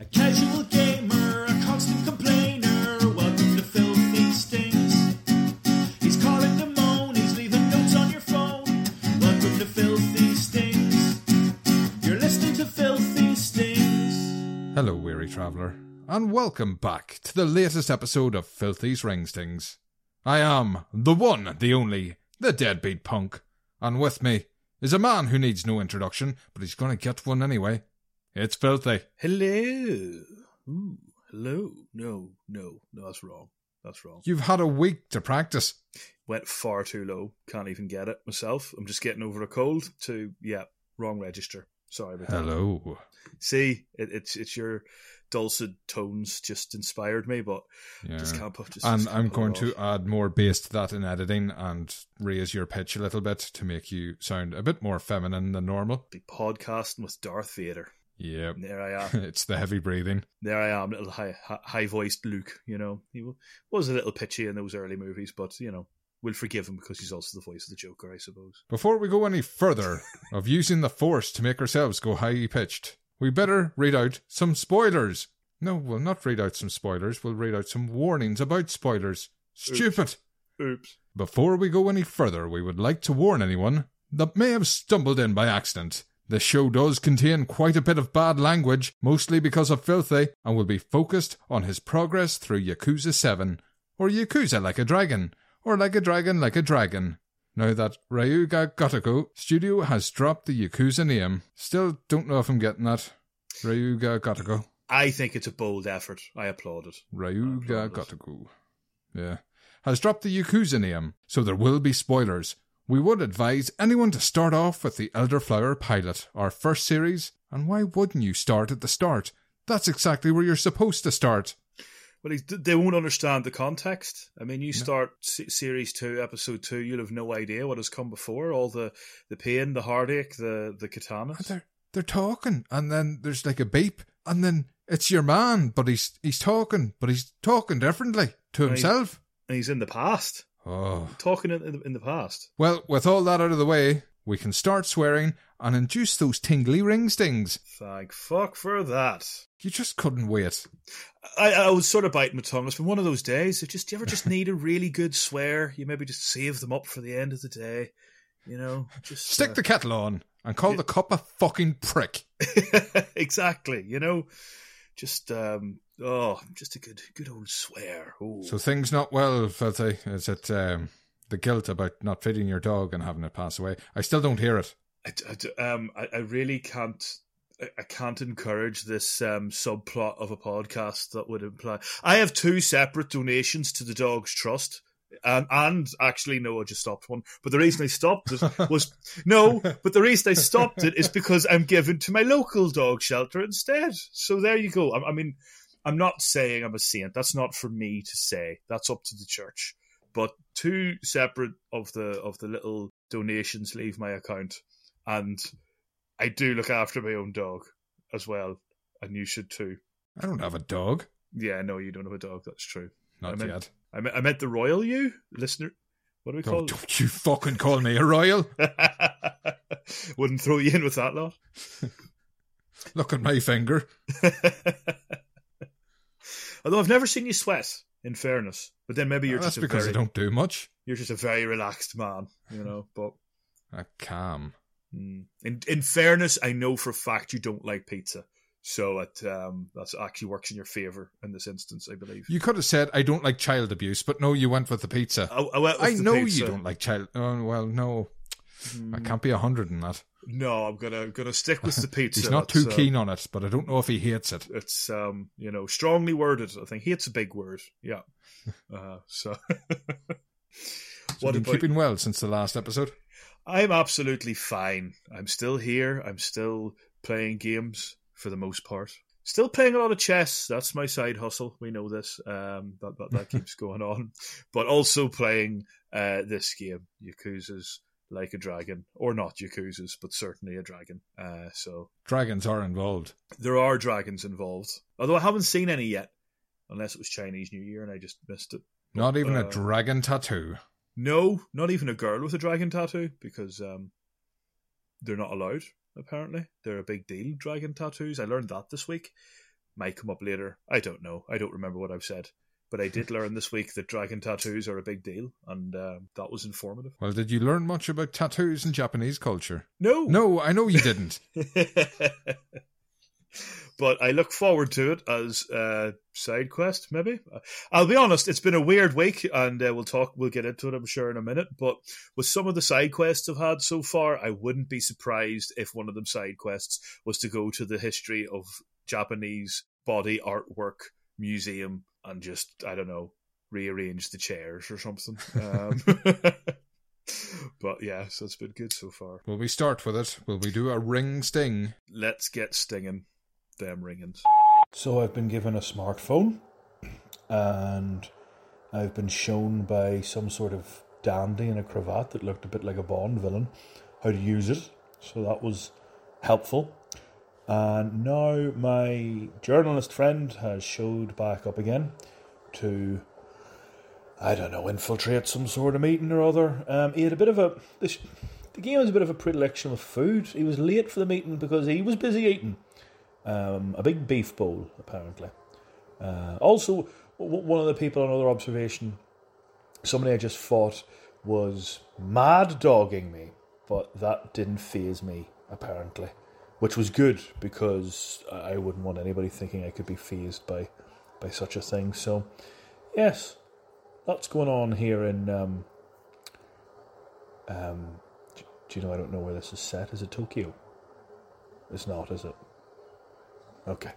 A casual gamer, a constant complainer. Welcome to Philthy Stings. He's calling to moan, he's leaving notes on your phone. Welcome to Philthy Stings. You're listening to Philthy Stings. Hello, weary traveller, and welcome back to the latest episode of Philthy's Ringstings. I am the one, the only, the deadbeat punk, and with me is a man who needs no introduction, but he's going to get one anyway. It's Philthy. Hello. Ooh, hello. No, no, no, that's wrong. That's wrong. You've had a week to practice. Went far too low. Can't even get it myself. I'm just getting over a cold. To yeah, wrong register. Sorry about that. Hello. See, it, it's it's your dulcet tones just inspired me, but Yeah. just can't put. Just, and just I'm going to add more bass to that in editing and raise your pitch a little bit to make you sound a bit more feminine than normal. be podcasting with Darth Vader. Yep. There I am. it's the heavy breathing. there I am, little high high voiced Luke. You know, he was a little pitchy in those early movies, but you know, we'll forgive him because he's also the voice of the Joker, I suppose. Before we go any further of using the force to make ourselves go high pitched, we better read out some spoilers. No, we'll not read out some spoilers, we'll read out some warnings about spoilers. Stupid! Oops. Before we go any further, we would like to warn anyone that may have stumbled in by accident. The show does contain quite a bit of bad language, mostly because of Philthy, and will be focused on his progress through Yakuza 7, or Yakuza like a dragon, or like a dragon like a dragon. Now that Ryu Ga Gotoku Studio has dropped the Yakuza name, still don't know if I'm getting that. Ryu Ga Gotoku. I think it's a bold effort. I applaud it. Ryuga applaud it. Yeah. Has dropped the Yakuza name, so there will be spoilers. We would advise anyone to start off with the Elderflower pilot, our first series, and why wouldn't you start at the start? That's exactly where you're supposed to start. But he's- they won't understand the context. I mean, you start se- series two, episode two, you'll have no idea what has come before. All the, the pain, the heartache, the the katanas. And they're they're talking, and then there's like a beep, and then it's your man, but he's he's talking, but he's talking differently to Right. himself. And he's in the past, Oh. talking in, in, the, in the past. Well, with all that out of the way, we can start swearing and induce those tingly ring stings. Thank fuck for that. You just couldn't wait. I, I was sort of biting my tongue. It's been one of those days. If just, you ever just need a really good swear? You maybe just save them up for the end of the day. You know, just Stick uh, the kettle on and call the cup a fucking prick. exactly. You know, just um, oh, just a good, good old swear. Ooh. So things not well, Philthy. Is it um, the guilt about not feeding your dog and having it pass away? I still don't hear it. I, I- um, I, I really can't. I- I can't encourage this um, subplot of a podcast that would imply. I have two separate donations to the Dogs Trust, um, and actually, no, I just stopped one. But the reason I stopped it was no. But the reason I stopped it is because I'm given to my local dog shelter instead. So there you go. I, I mean, I'm not saying I'm a saint. That's not for me to say. That's up to the church. But two separate of the of the little donations leave my account, and I do look after my own dog as well, and you should too. I don't have a dog. Yeah, no, you don't have a dog. That's true. Not I meant, yet. I meant, I meant the royal you, listener. What do we Oh, call don't you fucking call me a royal. Wouldn't throw you in with that lot. Look at my finger. Although I've never seen you sweat. In fairness, but then maybe you're That's just a because very, I don't do much. you're just a very relaxed man, you know. But A calm. Mm. In in fairness, I know for a fact you don't like pizza, so it um, that actually works in your favor in this instance, I believe. You could have said I don't like child abuse, but no, you went with the pizza. I, I, I the know pizza. you don't like child. Oh well, no, I can't be a hundred in that. No, I'm gonna gonna stick with the pizza. He's not too uh, keen on it, but I don't know if he hates it. It's um, you know, strongly worded. I think hate's a big word. Yeah. Uh, so. So what been about keeping well since the last episode. I'm absolutely fine. I'm still here. I'm still playing games for the most part. Still playing a lot of chess. That's my side hustle. We know this. Um, that that, that keeps going on. But also playing uh, this game, Yakuza's like a dragon, or not Yakuza's, but certainly a dragon. Uh, so Dragons are involved. there are dragons involved. Although I haven't seen any yet, unless it was Chinese New Year and I just missed it. Not even Uh, a dragon tattoo. No, not even a girl with a dragon tattoo because um, they're not allowed. Apparently, they're a big deal. Dragon tattoos. I learned that this week. Might come up later. I don't know. I don't remember what I've said, but I did learn this week that dragon tattoos are a big deal, and um, that was informative. Well, did you learn much about tattoos in Japanese culture? No, No, I know you didn't. but I look forward to it as a side quest. Maybe I'll be honest; it's been a weird week, and uh, we'll talk. We'll get into it, I'm sure, in a minute. But with some of the side quests I've had so far, I wouldn't be surprised if one of them side quests was to go to the history of Japanese body artwork museum and just I don't know rearrange the chairs or something. Um, but yeah, so it's been good so far. Will we start with it? Will we do a ring sting? Let's get stinging them ringings. So I've been given a smartphone and I've been shown by some sort of dandy in a cravat that looked a bit like a Bond villain how to use it. So that was helpful. And now my journalist friend has showed back up again to I don't know, infiltrate some sort of meeting or other. Um, he had a bit of a this, the game was a bit of a predilection with food. He was late for the meeting because he was busy eating um, a big beef bowl, apparently. Uh, also, one of the people, another observation, somebody I just thought was mad dogging me, but that didn't phase me, apparently, which was good because I wouldn't want anybody thinking I could be phased by, by such a thing. So, yes, lots going on here in. Um, um, do you know? I don't know where this is set. Is it Tokyo? It's not, is it? Okay.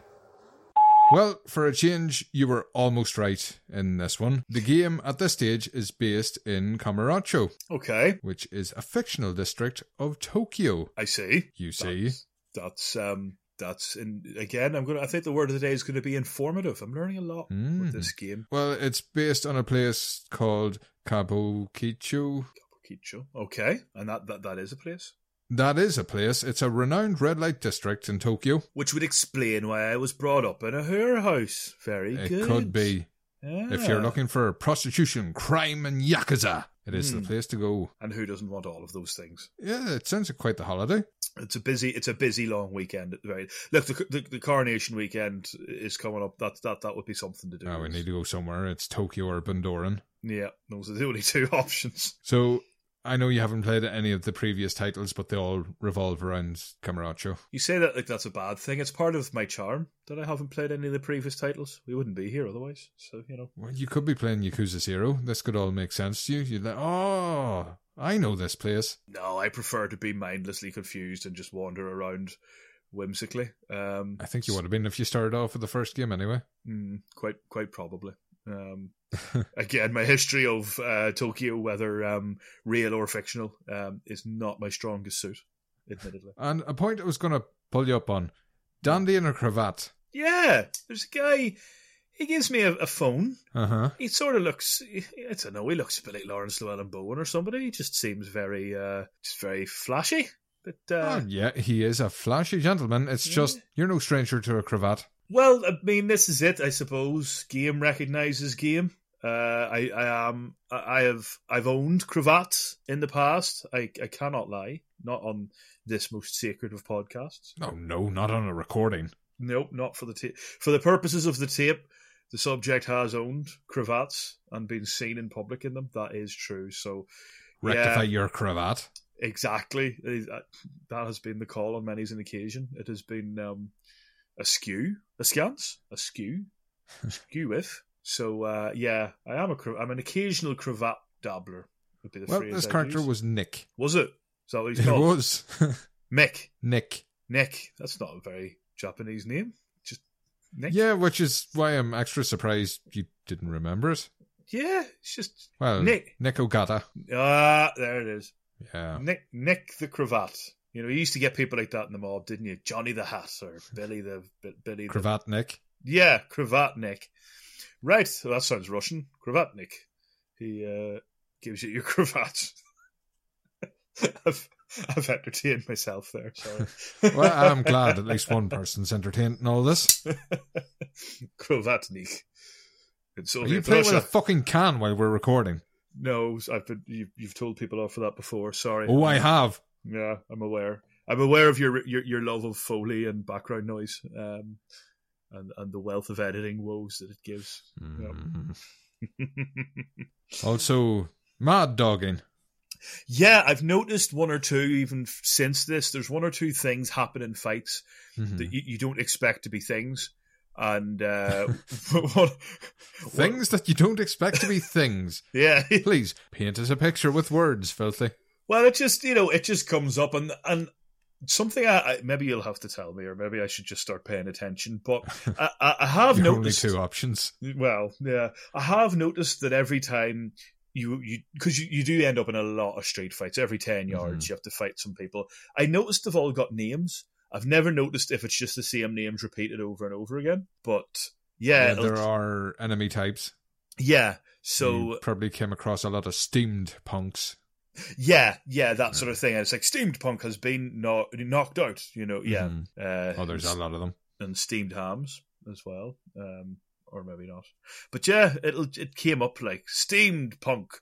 Well, for a change, you were almost right in this one. The game at this stage is based in Kamurocho, Okay, which is a fictional district of Tokyo. I see. You see? That's, that's um that's in again I'm gonna I think the word of the day is gonna be informative. I'm learning a lot Mm. with this game. Well, it's based on a place called Kabukicho. Kicho. Okay. And that, that that is a place. That is a place. It's a renowned red light district in Tokyo. Which would explain why I was brought up in a her house. Very It good. could be. If you're Ah. looking for prostitution, crime, and yakuza, it is the Hmm. place to go. And who doesn't want all of those things? Yeah, it sounds like quite the holiday. It's a busy it's a busy long weekend at the very look the, the, the coronation weekend is coming up. That that that would be something to do. Oh, we need to go somewhere. It's Tokyo or Bundoran. Yeah, those are the only two options. So I know you haven't played any of the previous titles, but they all revolve around Kamurocho. You say that like that's a bad thing. It's part of my charm that I haven't played any of the previous titles. We wouldn't be here otherwise. So you know. Well, you could be playing Yakuza Zero. This could all make sense to you. You'd like, oh, I know this place. No, I prefer to be mindlessly confused and just wander around whimsically. Um, I think you would have been if you started off with the first game anyway. mm, quite quite probably. Um, again, my history of uh, Tokyo, whether um, real or fictional, um, is not my strongest suit, admittedly. And a point I was going to pull you up on Dandy in a cravat. Yeah, there's a guy. He gives me a, a phone. Uh huh. He sort of looks. I don't know. He looks a bit like Laurence Llewelyn-Bowen or somebody. He just seems very, uh, just very flashy. But uh, oh, yeah, he is a flashy gentleman. It's just, you're no stranger to a cravat. Well, I mean, this is it, I suppose. Game recognizes game. Uh, I, I am, I have, I've owned cravats in the past. I, I cannot lie. Not on this most sacred of podcasts. No, no, not on a recording. Nope, not for the tape. For the purposes of the tape, the subject has owned cravats and been seen in public in them. That is true. So, Rectify Yeah. your cravat. exactly. That has been the call on many an occasion. It has been um, askew, askance, askew, askew with. So uh, yeah, I am a I'm an occasional cravat dabbler. Would be the Well, phrase this I'd character use. was Nick. was it? Is that what he's It called? was Mick. Nick. Nick. That's not a very Japanese name. Just Nick. Yeah, which is why I'm extra surprised you didn't remember it. Yeah, it's just Well, Nick. Nick Ogata. ah, there it is. Yeah. Nick Nick the cravat. You know, you used to get people like that in the mob, didn't you? Johnny the Hat or Billy the Billy the Cravat Nick. Yeah, cravat Nick. Right, well, that sounds Russian. Kravatnik. He uh, gives you your cravat. I've, I've entertained myself there. Sorry. Well, I'm glad at least one person's entertained in all this. In Are you playing with Russia. a fucking can while we're recording? No, I've been. You've, you've told people off for that before. Sorry. Oh, I have. Yeah, I'm aware. I'm aware of your your, your love of foley and background noise, um, and and the wealth of editing woes that it gives. Mm. Also, mad dogging. yeah, I've noticed one or two even since this. There's one or two things happen in fights Mhm. that you, you don't expect to be things, and uh, what, Things that you don't expect to be things. yeah. Please paint us a picture with words, Philthy. Well, it just you know it just comes up and and something I, I maybe you'll have to tell me or maybe I should just start paying attention. But I, I, I have Your only noticed two options. Well, yeah, I have noticed that every time you you because you, you do end up in a lot of street fights. Every 10 mm-hmm. yards, you have to fight some people. I noticed they've all got names. I've never noticed if it's just the same names repeated over and over again. But yeah, Yeah, there are enemy types. yeah. So you probably came across a lot of steamed punks. Yeah, yeah, that sort of thing. And it's like steamed punk has been no- knocked out. You know, yeah. Mhm. Uh, Oh, there's a lot of them. and steamed hams as well, um, or maybe not. But yeah, it'll it came up like steamed punk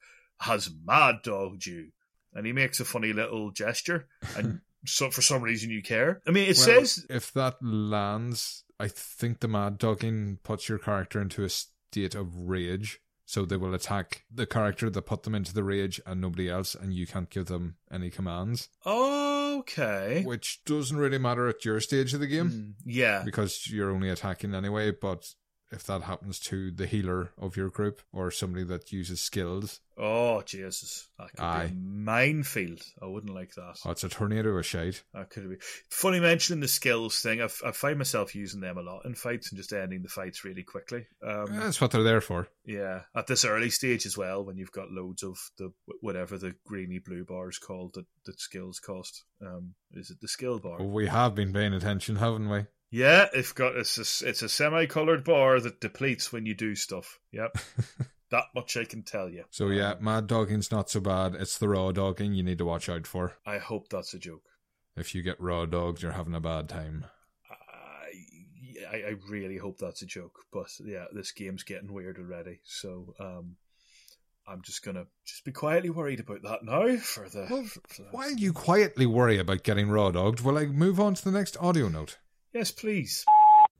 has mad dogged you, and he makes a funny little gesture, and so for some reason you care. I mean, it Well, says if that lands, I think the mad dogging puts your character into a state of rage. So they will attack the character that put them into the rage and nobody else, and you can't give them any commands. okay, Which doesn't really matter at your stage of the game Mm, yeah, because you're only attacking anyway. But if that happens to the healer of your group or somebody that uses skills, oh Jesus, that could Aye. be a minefield. I wouldn't like that. oh, it's a tornado of shite. That could be funny mentioning the skills thing. I, find myself using them a lot in fights and just ending the fights really quickly. Um, That's what they're there for. Yeah, at this early stage as well, when you've got loads of the whatever the greeny blue bar is called that, that skills cost. Um, is it the skill bar? We have been paying attention, haven't we? Yeah, it's got it's a, it's a semi-colored bar that depletes when you do stuff. Yep, that much I can tell you. So yeah, mad dogging's not so bad. It's the raw dogging you need to watch out for. I hope that's a joke. If you get raw dogs, you're having a bad time. I, I really hope that's a joke. But yeah, this game's getting weird already. So um, I'm just gonna just be quietly worried about that now for the. Well, for the- While you quietly worry about getting raw dogged, will I move on to the next audio note? Yes, please.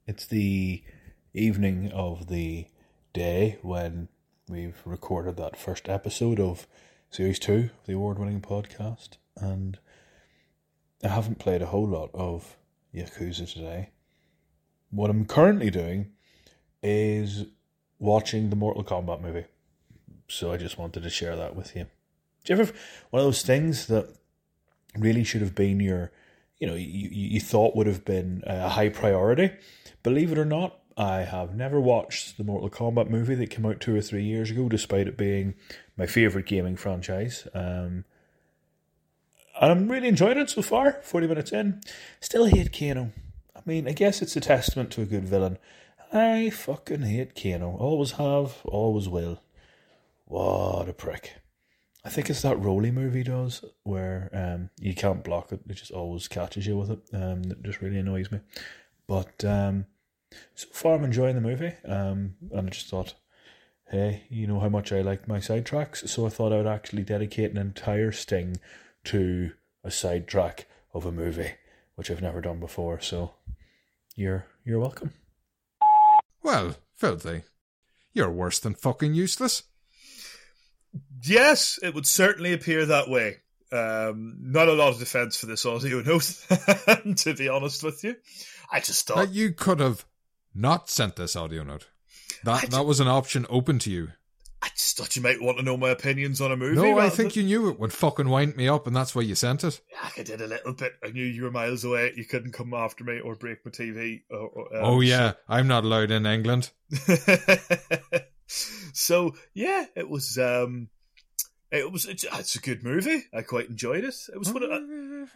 It's the evening of the day when we've recorded that first episode of Series 2 of the award winning podcast, and I haven't played a whole lot of Yakuza today. What I'm currently doing is watching the Mortal Kombat movie, so I just wanted to share that with you. Do you ever one of those things that really should have been your you know, you, you thought would have been a high priority. Believe it or not, I have never watched the Mortal Kombat movie that came out two or three years ago, despite it being my favourite gaming franchise. Um, and I'm really enjoying it so far, 40 minutes in. Still hate Kano. I mean, I guess it's a testament to a good villain. I fucking hate Kano. Always have, always will. What a prick. I think it's that Rolly movie does where um, you can't block it; it just always catches you with it. Um, it just really annoys me. But um, so far, I'm enjoying the movie, um, and I just thought, hey, you know how much I like my sidetracks, so I thought I would actually dedicate an entire sting to a sidetrack of a movie, which I've never done before. So you're you're welcome. Well, Philthy. You're worse than fucking useless. Yes, it would certainly appear that way. Um, not a lot of defense for this audio note, to be honest with you. I just thought, you could have not sent this audio note. That that was an option open to you. I just thought you might want to know my opinions on a movie. No, I think than- you knew it would fucking wind me up, and that's why you sent it. Yeah, I did a little bit. I knew you were miles away. You couldn't come after me or break my TV. Or, or, um, oh yeah, I'm not allowed in England. so yeah, it was. um It was. It's, it's a good movie. I quite enjoyed it. It was one of.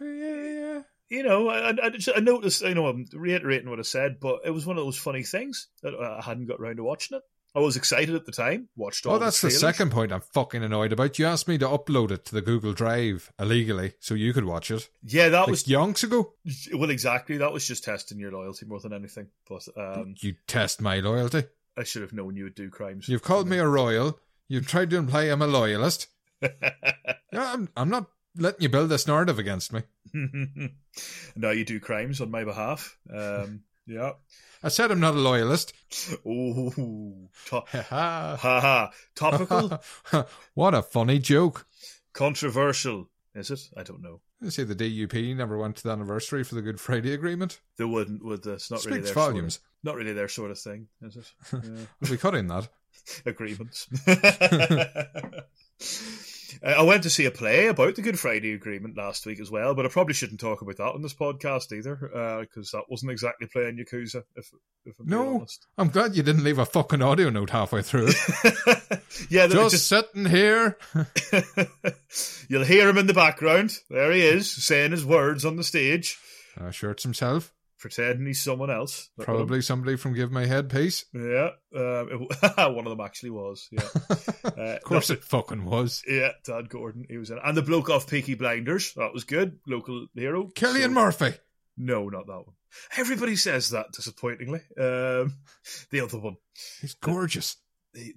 yeah. you know, I, I, I just- I noticed, I know I'm reiterating what I said, but it was one of those funny things that I hadn't got round to watching it. I was excited at the time, watched all Oh, that's the trailers. second point I'm fucking annoyed about. You asked me to upload it to the Google Drive illegally so you could watch it. Yeah, that Like was, yonks ago. well, exactly. That was just testing your loyalty more than anything. But um, You test my loyalty. I should have known you would do crimes. You've called me a royal. You've tried to imply I'm a loyalist. Yeah, I'm, I'm not letting you build this narrative against me. now you do crimes on my behalf. Um, yeah. I said I'm not a loyalist. Oh, to- Ha ha ha. Topical, what a funny joke. controversial. Is it? I don't know. You see, the DUP never went to the anniversary for the Good Friday Agreement. They wouldn't. Would it's not really Speaks their volumes. Sort of, not really their sort of thing, is it? Yeah. We'll be cutting that. agreements. Uh, I went to see a play about the Good Friday Agreement last week as well, but I probably shouldn't talk about that on this podcast either, because that wasn't exactly playing Yakuza. If, if I'm No, honest. I'm glad you didn't leave a fucking audio note halfway through yeah, Just, just, sitting here. you'll hear him in the background. There he is, saying his words on the stage, Uh, sure, it's himself. Pretending he's someone else. Probably somebody from Give My Head Peace. Yeah, um, it- one of them actually was. Yeah, Uh, of course no, it fucking was. Yeah, Dan Gordon, he was in, and the bloke off Peaky Blinders. That was good, local hero. Cillian So- Murphy. No, not that one. Everybody says that, disappointingly. Um, the other one, He's gorgeous.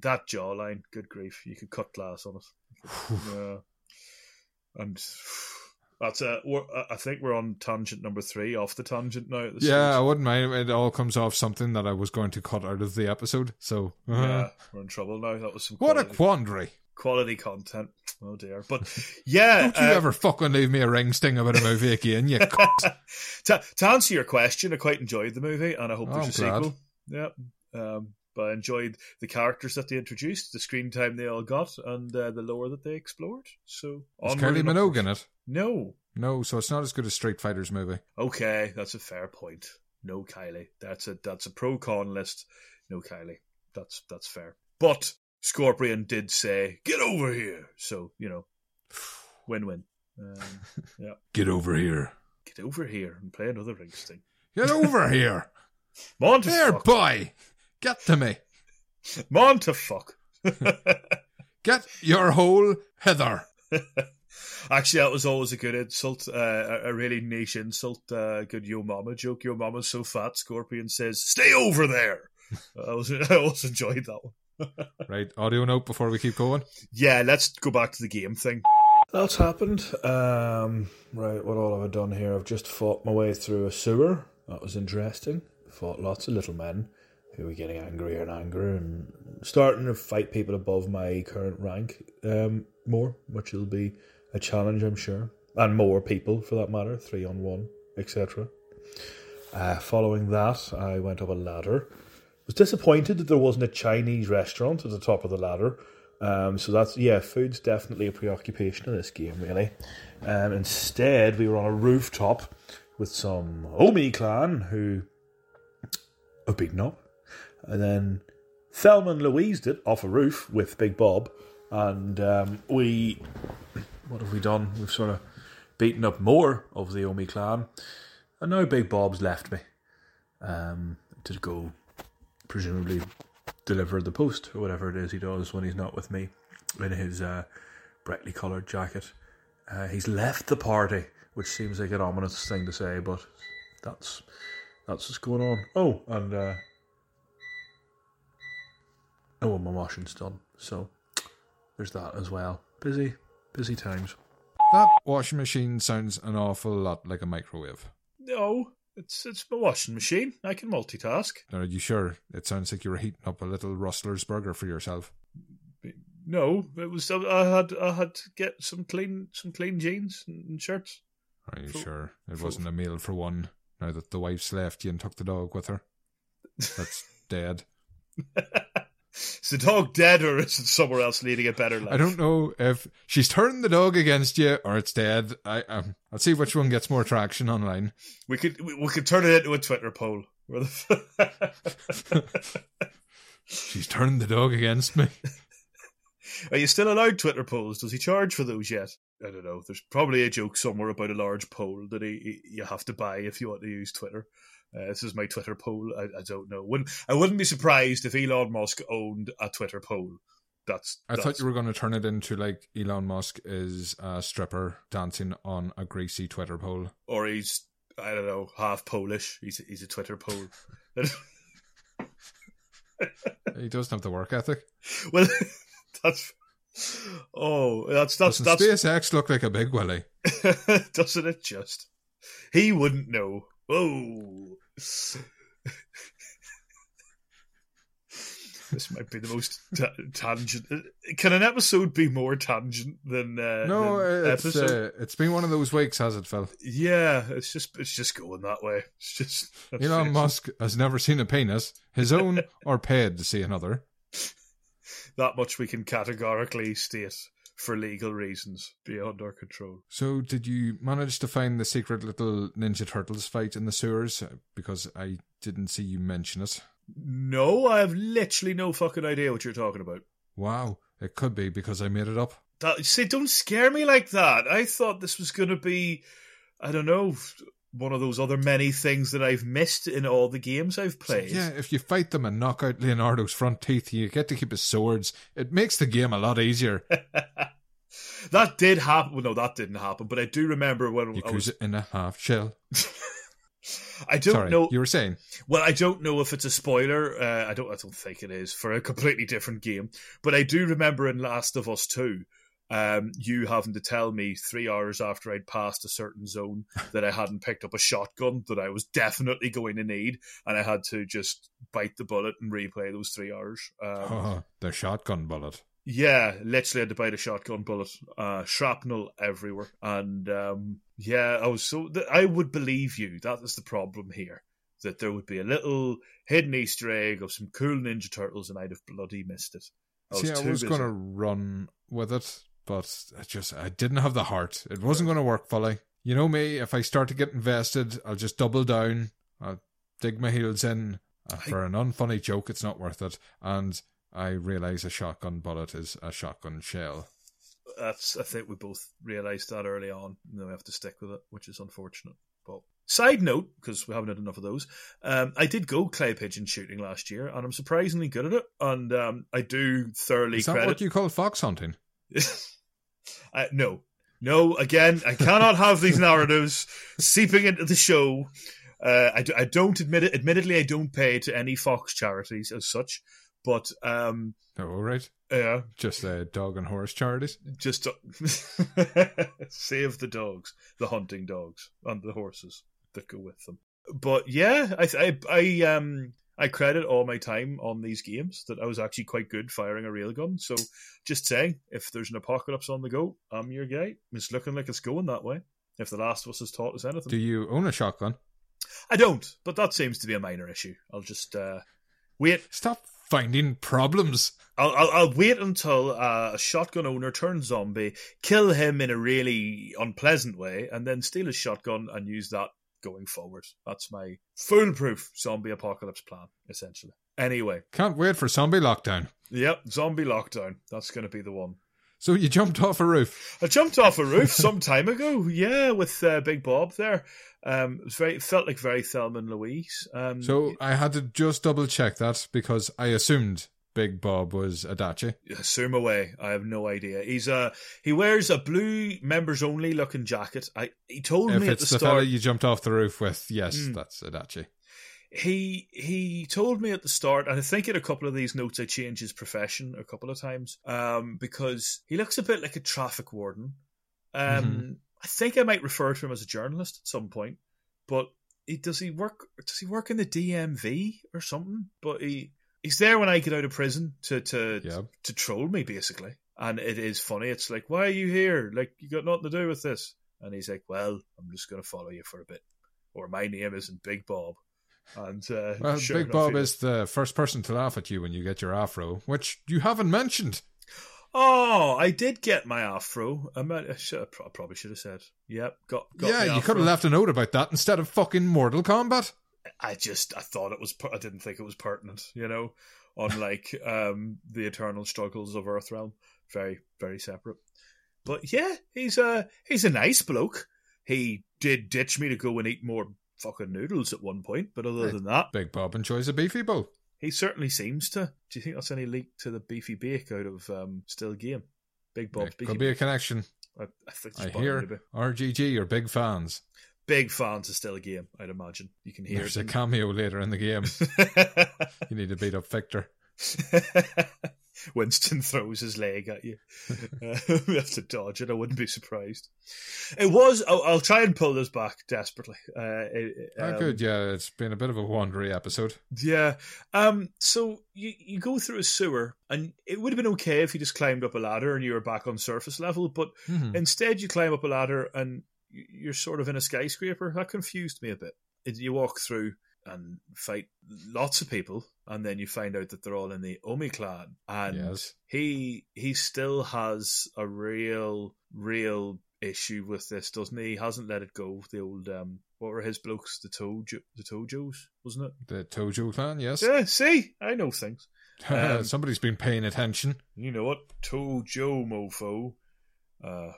That jawline, good grief, you could cut glass on it. yeah. And that's uh, we're, I think we're on tangent number three, off the tangent now. At the Yeah, I wouldn't mind. It all comes off something that I was going to cut out of the episode. So, uh, yeah, we're in trouble now. That was some what a quandary. quality content. Oh dear, but yeah, Don't you uh, ever fucking leave me a ring sting about a movie again, you to, to answer your question, I quite enjoyed the movie, and I hope Oh, there's a I'm glad. sequel. Yeah, um, but I enjoyed the characters that they introduced, the screen time they all got, and uh, the lore that they explored. So, Is Kylie Minogue in it? No. No, so it's not as good as Street Fighter's movie. Okay, that's a fair point. No Kylie. That's a that's a pro con list. No Kylie. That's that's fair. But Scorpion did say, "Get over here." So you know, win win. Um, yeah, Get over here. get over here and play another ring sting. Get over here. Mon There, boy. Get to me. Mon to fuck. Get your hole hither. Actually, that was always a good insult, uh, a, a really niche insult. Uh, good yo mama joke. Your mama's so fat. Scorpion says, "Stay over there." I was I always enjoyed that one. Right, audio note before we keep going. Yeah, let's go back to the game thing. That's happened. Um, right, what all have I done here? I've just fought my way through a sewer. That was interesting. Fought lots of little men who were getting angrier and angrier and starting to fight people above my current rank um, more, which will be a challenge, I'm sure. And more people, for that matter, three on one, etc. Uh, following that, I went up a ladder. Was disappointed that there wasn't a Chinese restaurant at the top of the ladder. Um, so that's yeah, food's definitely a preoccupation in this game, really. Um, instead, we were on a rooftop with some Omi clan who have beaten up, and then Thelma and Louise did off a roof with Big Bob, and um, we what have we done? We've sort of beaten up more of the Omi clan, and now Big Bob's left me um, to go presumably deliver the post or whatever it is he does when he's not with me in his uh, brightly coloured jacket. Uh, he's left the party, which seems like an ominous thing to say, but that's that's what's going on. Oh, and uh, oh, and my washing's done, so there's that as well. Busy, busy times. That washing machine sounds an awful lot like a microwave. No, it's it's my washing machine. I can multitask. Are you sure? It sounds like you were heating up a little Rustler's burger for yourself. No, it was I had I had to get some clean some clean jeans and shirts. Are you For- sure it for- wasn't a meal for one? Now that the wife's left you and took the dog with her, that's dead. Is the dog dead or is it somewhere else leading a better life? I don't know if she's turned the dog against you or it's dead. I um, I'll see which one gets more traction online. We could we, we could turn it into a Twitter poll. Where the She's turned the dog against me. Are you still allowed Twitter polls? Does he charge for those yet? I don't know. There's probably a joke somewhere about a large poll that he, he- you have to buy if you want to use Twitter. Uh, this is my Twitter poll. I, I don't know. Wouldn't, I wouldn't be surprised if Elon Musk owned a Twitter poll. That's. I that's, thought you were going to turn it into like Elon Musk is a stripper dancing on a greasy Twitter pole. Or he's I don't know half Polish. He's he's a Twitter poll. He doesn't have the work ethic. well, that's. Oh, that's that's Doesn't that's SpaceX look like a big willy? Doesn't it just? He wouldn't know. Oh. this might be the most ta- tangent. Can an episode be more tangent than uh, No, than it's episode? uh, it's been one of those weeks, has it, Phil? yeah, it's just it's just going that way. It's just Elon Musk has never seen a penis, his own or paid to see another. That much we can categorically state for legal reasons beyond our control. So, did you manage to find the secret little Ninja Turtles fight in the sewers? Because I didn't see you mention it. No, I have literally no fucking idea what you're talking about. Wow, it could be because I made it up. That, see, don't scare me like that. I thought this was going to be, I don't know, one of those other many things that I've missed in all the games I've played. Yeah, if you fight them and knock out Leonardo's front teeth, you get to keep his swords. It makes the game a lot easier. that did happen. Well, no, that didn't happen. But I do remember when You I was. in a half shell. I don't Sorry, know. you were saying. Well, I don't know if it's a spoiler. Uh, I don't. I don't think it is for a completely different game. But I do remember in Last of Us Two, um, you having to tell me three hours after I'd passed a certain zone that I hadn't picked up a shotgun that I was definitely going to need, and I had to just bite the bullet and replay those three hours. Um, Oh, the shotgun bullet. yeah, literally had to bite a shotgun bullet, uh, shrapnel everywhere, and um, yeah, I was so th- I would believe you. That is the problem here. That there would be a little hidden Easter egg of some cool Ninja Turtles, and I'd have bloody missed it. I was See, I was going to run with it, but I just I didn't have the heart. It wasn't going to work fully. You know me, if I start to get invested, I'll just double down. I'll dig my heels in. Uh, for an unfunny joke, it's not worth it. And I realize a shotgun bullet is a shotgun shell. That's I think we both realised that early on, and then we have to stick with it, which is unfortunate. But side note, because we haven't had enough of those, um, I did go clay pigeon shooting last year, and I'm surprisingly good at it, and um, I do thoroughly Is that credit. what you call fox hunting? I, no, no. Again, I cannot have these narratives seeping into the show. Uh, I, I don't admit it. Admittedly, I don't pay to any Fox charities as such, but um, Oh, all right. yeah, Just uh, dog and horse charities. just to save the dogs, the hunting dogs, and the horses that go with them. But yeah, I, I, I, um, I credit all my time on these games that I was actually quite good firing a railgun. So, just saying, if there's an apocalypse on the go, I'm your guy. It's looking like it's going that way. If The Last of Us has taught us anything, Do you own a shotgun? I don't, but that seems to be a minor issue. I'll just uh, wait. Stop finding problems. I'll, I'll, I'll wait until uh, a shotgun owner turns zombie, kill him in a really unpleasant way, and then steal his shotgun and use that going forward. That's my foolproof zombie apocalypse plan, essentially. Anyway, Can't wait for zombie lockdown. yep, zombie lockdown. That's going to be the one. So you jumped off a roof. I jumped off a roof some time ago, yeah, with uh, Big Bob there. Um, it was very it felt like very Thelma and Louise. Um, So I had to just double check that because I assumed Big Bob was Adachi. assume away. I have no idea. He's a he wears a blue members only looking jacket. I he told If me at it's the the, start. you jumped off the roof with, yes, Mm. that's Adachi. he he told me at the start, and I think in a couple of these notes I changed his profession a couple of times, um, because he looks a bit like a traffic warden. Um, Mhm. I think I might refer to him as a journalist at some point, but he does he work does he work in the DMV or something? But he he's there when I get out of prison to to Yeah. to troll me basically. And it is funny. It's like, why are you here? Like you got nothing to do with this. And he's like, well, I'm just going to follow you for a bit. Or my name isn't Big Bob. And uh, Well, sure Big Bob is the first person to laugh at you when you get your afro, which you haven't mentioned. Oh, I did get my afro. I, might, I, should, I probably should have said, "Yep, got." got yeah, you could have left a note about that instead of fucking Mortal Kombat. I just I thought it was. I didn't think it was pertinent. You know, unlike um, the eternal struggles of Earthrealm, very very separate. But yeah, he's a he's a nice bloke. He did ditch me to go and eat more fucking noodles at one point, but other than that, Big Bob enjoys a beefy bowl. he certainly seems to. Do you think that's any leak to the beefy bake out of um, Still Game? Big Bob's It beefy. could be a connection. I, I think I there's bound to hear. RGG are big fans. Big fans of Still a Game. I'd imagine you can hear There's a cameo later in the game. You need to beat up Victor. Winston throws his leg at you. Uh, we have to dodge it. I wouldn't be surprised. It was. I'll, I'll try and pull this back desperately. Uh, it- um, good, yeah. It's been a bit of a wandery episode. Yeah. Um. So you you go through a sewer, and it would have been okay if you just climbed up a ladder and you were back on surface level. But Mhm. instead, you climb up a ladder and you're sort of in a skyscraper. That confused me a bit. You walk through and fight lots of people, and then you find out that they're all in the Omi clan, and Yes. he he still has a real real issue with this, doesn't he? He hasn't let it go. The old um, what were his blokes? The Tojo, the Tojos, wasn't it? The Tojo clan, yes. Yeah, see, I know things. um, Somebody's been paying attention. You know what? Tojo mofo. Uh,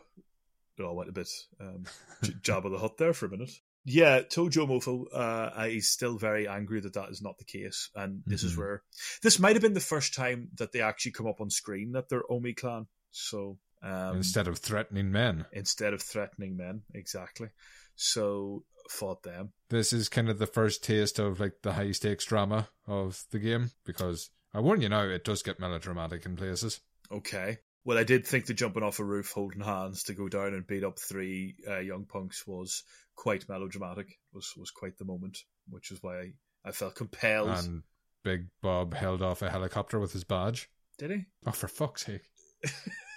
it all went a bit um, j- Jabba the hut there for a minute. Yeah, Tojo mofo. Uh, he's still very angry that that is not the case, and this is Mhm. where this might have been the first time that they actually come up on screen that they're Omi clan. So um, instead of threatening men. instead of threatening men, exactly. So fought them. This is kind of the first taste of like the high stakes drama of the game because I warn you now, it does get melodramatic in places. Okay. Well, I did think the jumping off a roof, holding hands to go down and beat up three uh, young punks was quite melodramatic. Was was quite the moment, which is why I, I felt compelled. And Big Bob held off a helicopter with his badge. did he? Oh, for fuck's sake.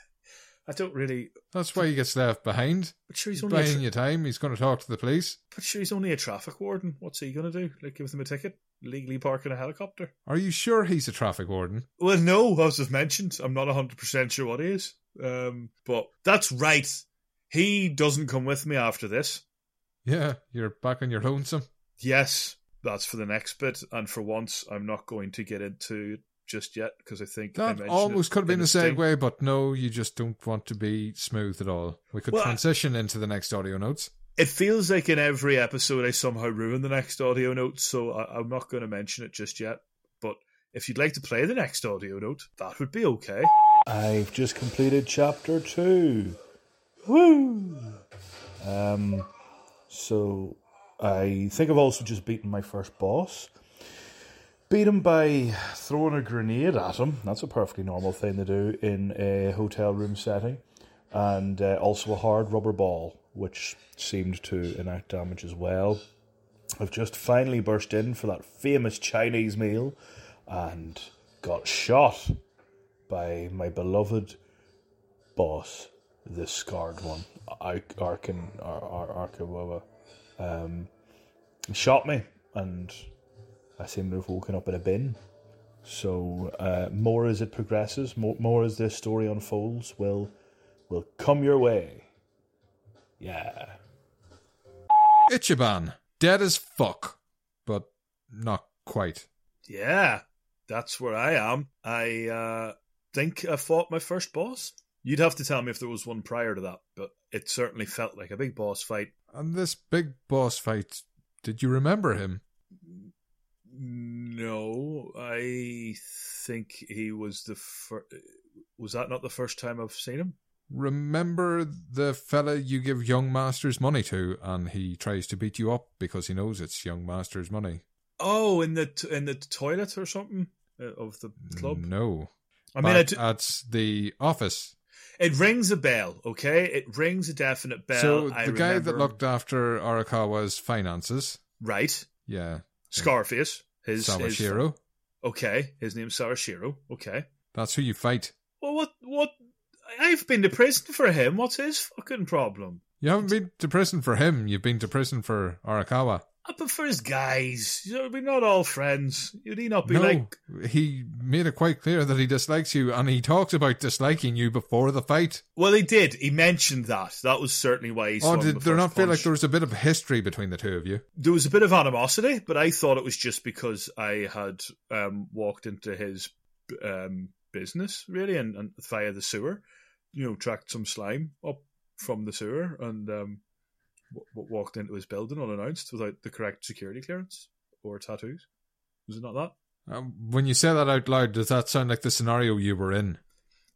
I don't really. That's why he gets left behind. But sure, he's only. Buying tra- you time, he's going to talk to the police. but sure, he's only a traffic warden. What's he going to do? Like give them a ticket? Legally parking a helicopter? Are you sure he's a traffic warden? Well, no, as I've mentioned, I'm not 100% sure what he is. Um, but that's right. He doesn't come with me after this. Yeah, you're back on your lonesome. Yes, that's for the next bit. And for once, I'm not going to get into just yet because I think That mentioned almost could have been a the sting. segue, but no, you just don't want to be smooth at all. We could Well, I- transition into the next audio notes. It feels like in every episode I somehow ruin the next audio note, so I, I'm not going to mention it just yet. But if you'd like to play the next audio note, that would be okay. I've just completed chapter two. Woo! Um, so I think I've also just beaten my first boss. Beat him by throwing a grenade at him. That's a perfectly normal thing to do in a hotel room setting. And uh, also a hard rubber ball, which seemed to enact damage as well. I've just finally burst in for that famous Chinese meal and got shot by my beloved boss, the scarred one, Ar- Arkin Ar- Ar- Arkawawa. Um, shot me, and I seem to have woken up in a bin. So uh, more as it progresses, more, more as this story unfolds, will will come your way. Yeah. Ichiban, dead as fuck, but not quite. Yeah, that's where I am. I uh, think I fought my first boss. You'd have to tell me if there was one prior to that, but it certainly felt like a big boss fight. And this big boss fight, did you remember him? No, I think he was the first. Was that not the first time I've seen him? Remember the fella you give young masters money to, and he tries to beat you up because he knows it's young masters' money? Oh, in the t- in the toilet or something uh, of the club. No. I mean, I d- at the office. it rings a bell. Okay, it rings a definite bell. so the I guy that looked after Arakawa's finances, right, yeah, Scarface, his his Okay, his name's Sawashiro. Okay. That's who you fight. Well, what? What? I've been to prison for him. What's his fucking problem? You haven't been to prison for him. You've been to prison for Arakawa. I prefer his guys. We're not all friends. Would he not be no, like? he made it quite clear that he dislikes you, and he talks about disliking you before the fight. Well, he did. He mentioned that. That was certainly why he. Oh, did the there not feel like there was a bit of history between the two of you? there was a bit of animosity, but I thought it was just because I had um, walked into his um, business really, and, and via the sewer, you know, tracked some slime up from the sewer and um, w- walked into his building unannounced without the correct security clearance or tattoos. Was it not that? Um, when you say that out loud, does that sound like the scenario you were in?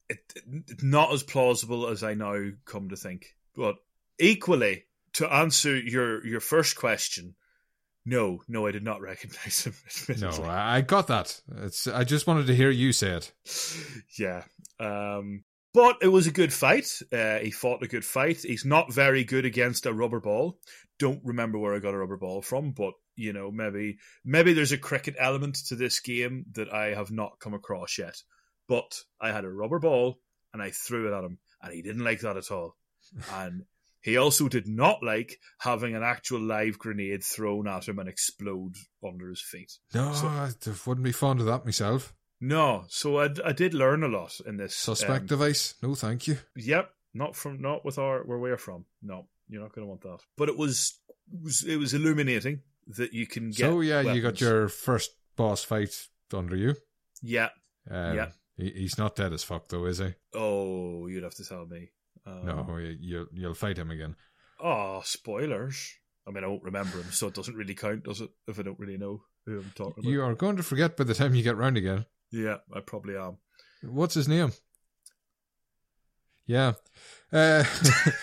It, it, not as plausible as I now come to think, but equally to answer your your first question. No, no, I did not recognize him. No, admittedly. I got that. It's. I just wanted to hear you say it. yeah. Um, but it was a good fight. Uh, he fought a good fight. He's not very good against a rubber ball. Don't remember where I got a rubber ball from, but you know, maybe maybe there's a cricket element to this game that I have not come across yet. But I had a rubber ball and I threw it at him, and he didn't like that at all. And he also did not like having an actual live grenade thrown at him and explode under his feet. No, So- I wouldn't be fond of that myself. No, so I, I did learn a lot in this Suspect um, device? No, thank you. Yep, not from not with our where we're from. No, you're not going to want that. But it was, it was it was illuminating that you can get. So yeah, you got your first boss fight under you. yeah. Um, Yeah. he- he's not dead as fuck though, is he? Oh, you'd have to tell me. Um, No, you, you'll you'll fight him again. Oh, spoilers. I mean, I won't remember him, so it doesn't really count, does it? If I don't really know who I'm talking about. You are going to forget by the time you get round again. Yeah, I probably am. What's his name? Yeah. Uh,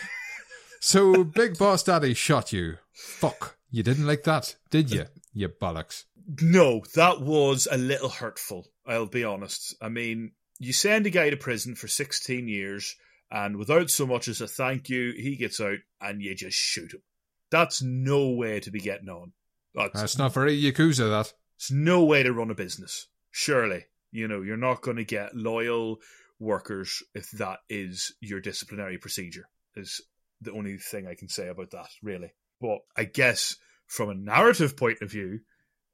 so Big Boss Daddy shot you. Fuck. You didn't like that, did you? You bollocks. No, that was a little hurtful, I'll be honest. I mean, you send a guy to prison for 16 years, and without so much as a thank you, he gets out and you just shoot him. That's no way to be getting on. That's, That's not very Yakuza, that. it's no way to run a business. Surely. You know, you're not going to get loyal workers if that is your disciplinary procedure, is the only thing I can say about that, really. But I guess from a narrative point of view,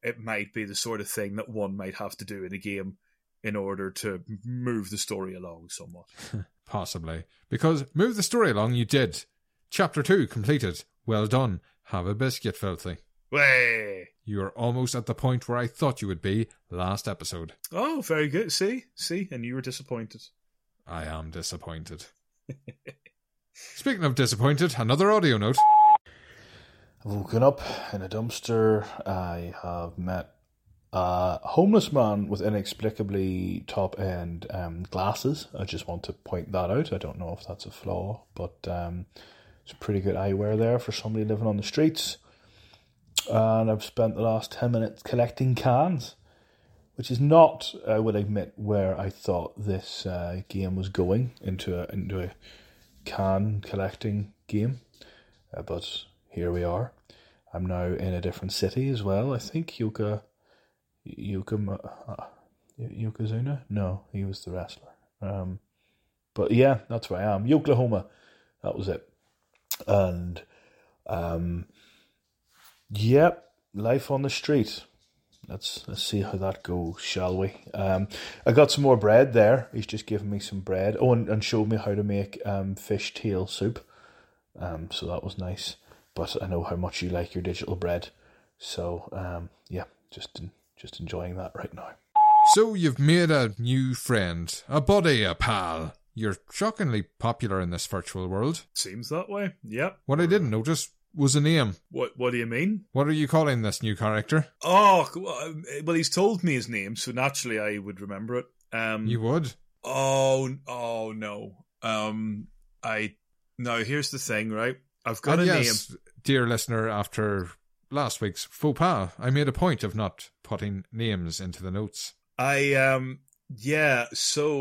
it might be the sort of thing that one might have to do in a game in order to move the story along somewhat. Possibly. Because move the story along, you did. Chapter 2 completed. Well done. Have a biscuit, Philthy. Way! You are almost at the point where I thought you would be last episode. Oh, very good. See? See? And you were disappointed. I am disappointed. Speaking of disappointed, another audio note. I've woken up in a dumpster. I have met a homeless man with inexplicably top end um, glasses. I just want to point that out. I don't know if that's a flaw, but um, it's pretty good eyewear there for somebody living on the streets. And I've spent the last 10 minutes collecting cans, which is not, I will admit, where I thought this uh, game was going into a, into a can collecting game. Uh, but here we are. I'm now in a different city as well. I think Yuka, Yuka, uh, Yokozuna. No, he was the wrestler. Um, but yeah, that's where I am. Yoklahoma. That was it. And um, yep, life on the street. Let's let's see how that goes, shall we? Um, I got some more bread there. He's just given me some bread. Oh, and, and showed me how to make um, fish tail soup. Um, so that was nice. But I know how much you like your digital bread. So um, yeah, just just enjoying that right now. So you've made a new friend, a buddy, a pal. You're shockingly popular in this virtual world. Seems that way. Yep. What I didn't notice was a name. What What do you mean? What are you calling this new character? Oh, well, he's told me his name, so naturally I would remember it. Um, You would. Oh, oh no. Um, I no. Here's the thing, right? I've got and a yes, dear listener, after last week's faux pas, I made a point of not putting names into the notes. I um, yeah. So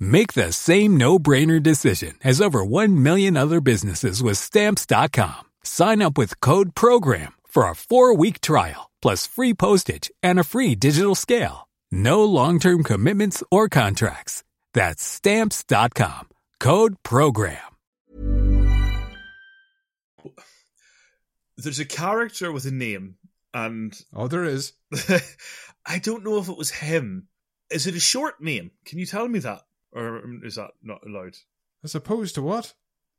Make the same no-brainer decision as over 1 million other businesses with Stamps.com. Sign up with Code PROGRAM for a four-week trial, plus free postage and a free digital scale. No long-term commitments or contracts. That's Stamps.com. Code PROGRAM. There's a character with a name, and Oh, there is. I don't know if it was him. Is it a short name? Can you tell me that, or um, is that not allowed? As opposed to what?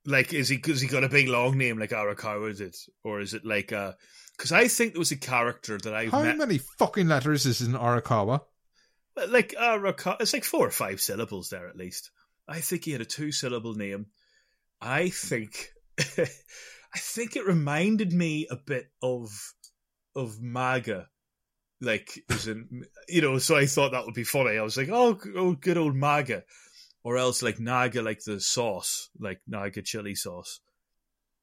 Like, is he because he got a big long name like Arakawa did, or is it like a? Because I think there was a character that I How met. many fucking letters is in Arakawa? like Arakawa. It's like four or five syllables there at least. I think he had a two syllable name. I think, I think it reminded me a bit of of MAGA, like in you know. So I thought that would be funny. I was like, oh, oh, good old MAGA, or else like Naga, like the sauce, like Naga chili sauce,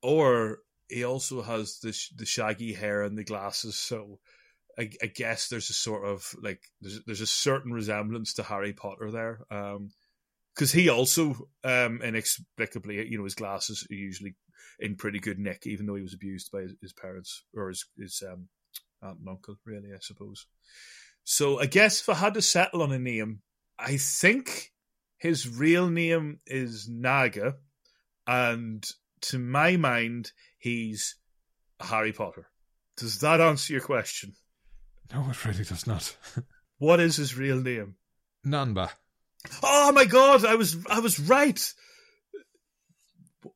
or he also has the sh- the shaggy hair and the glasses. So I, I guess there's a sort of like there's there's a certain resemblance to Harry Potter there, because he also um, inexplicably, you know, his glasses are usually in pretty good nick, even though he was abused by his, his parents or his his um, aunt and uncle, really, I suppose. So I guess if I had to settle on a name, I think his real name is Naga, and to my mind, he's Harry Potter. Does that answer your question? No, it really does not. What is his real name? Nanba. Oh my god, I was I was right.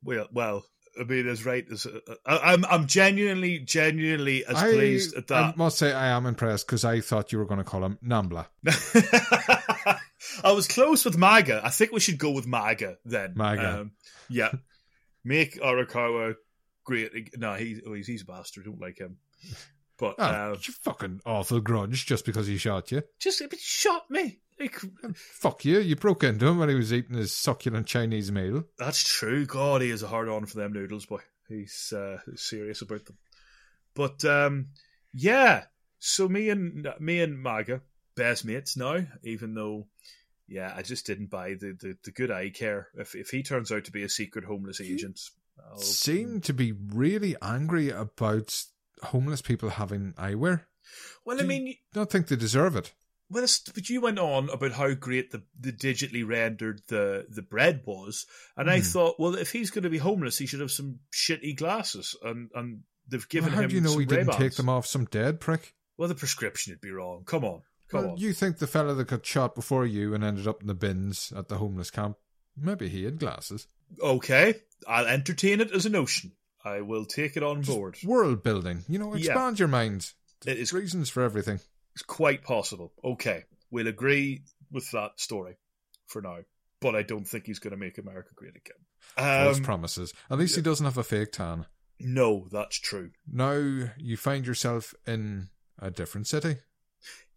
Well, well, I mean, as right as uh, I, I'm, I'm genuinely, genuinely as I, pleased at I that. must say I am impressed because I thought you were going to call him Nambla. I was close with MAGA. I think we should go with MAGA then. MAGA. Um, yeah. Make Arakawa great. No, he, oh, he's, he's a bastard. Don't like him. But Oh, uh, you fucking awful grudge just because he shot you. just he shot me. Fuck you. You broke into him when he was eating his succulent Chinese meal. That's true. God, he is a hard on for them noodles, boy. He's uh, serious about them. But um, yeah, so me and me and Maga best mates now. Even though, yeah, I just didn't buy the, the, the good eye care. If if he turns out to be a secret homeless agent, I'll, Seem to be really angry about homeless people having eyewear. well, I mean, Don't think they deserve it. Well, it's- but you went on about how great the, the digitally rendered the, the bread was, and I Hmm. thought, well, if he's going to be homeless, he should have some shitty glasses, and and they've given Well, how him. How do you know he didn't take them off some dead prick? Well, the prescription would be wrong. Come on, come Well, on. you think the fella that got shot before you and ended up in the bins at the homeless camp? Maybe he had glasses. Okay, I'll entertain it as a notion. I will take it on board. World building, you know, Yeah. expand your mind. It is reasons for everything. It's quite possible. Okay, we'll agree with that story for now, but I don't think he's going to make America great again. Um, promises. At least he doesn't have a fake tan. no, that's true. Now you find yourself in a different city.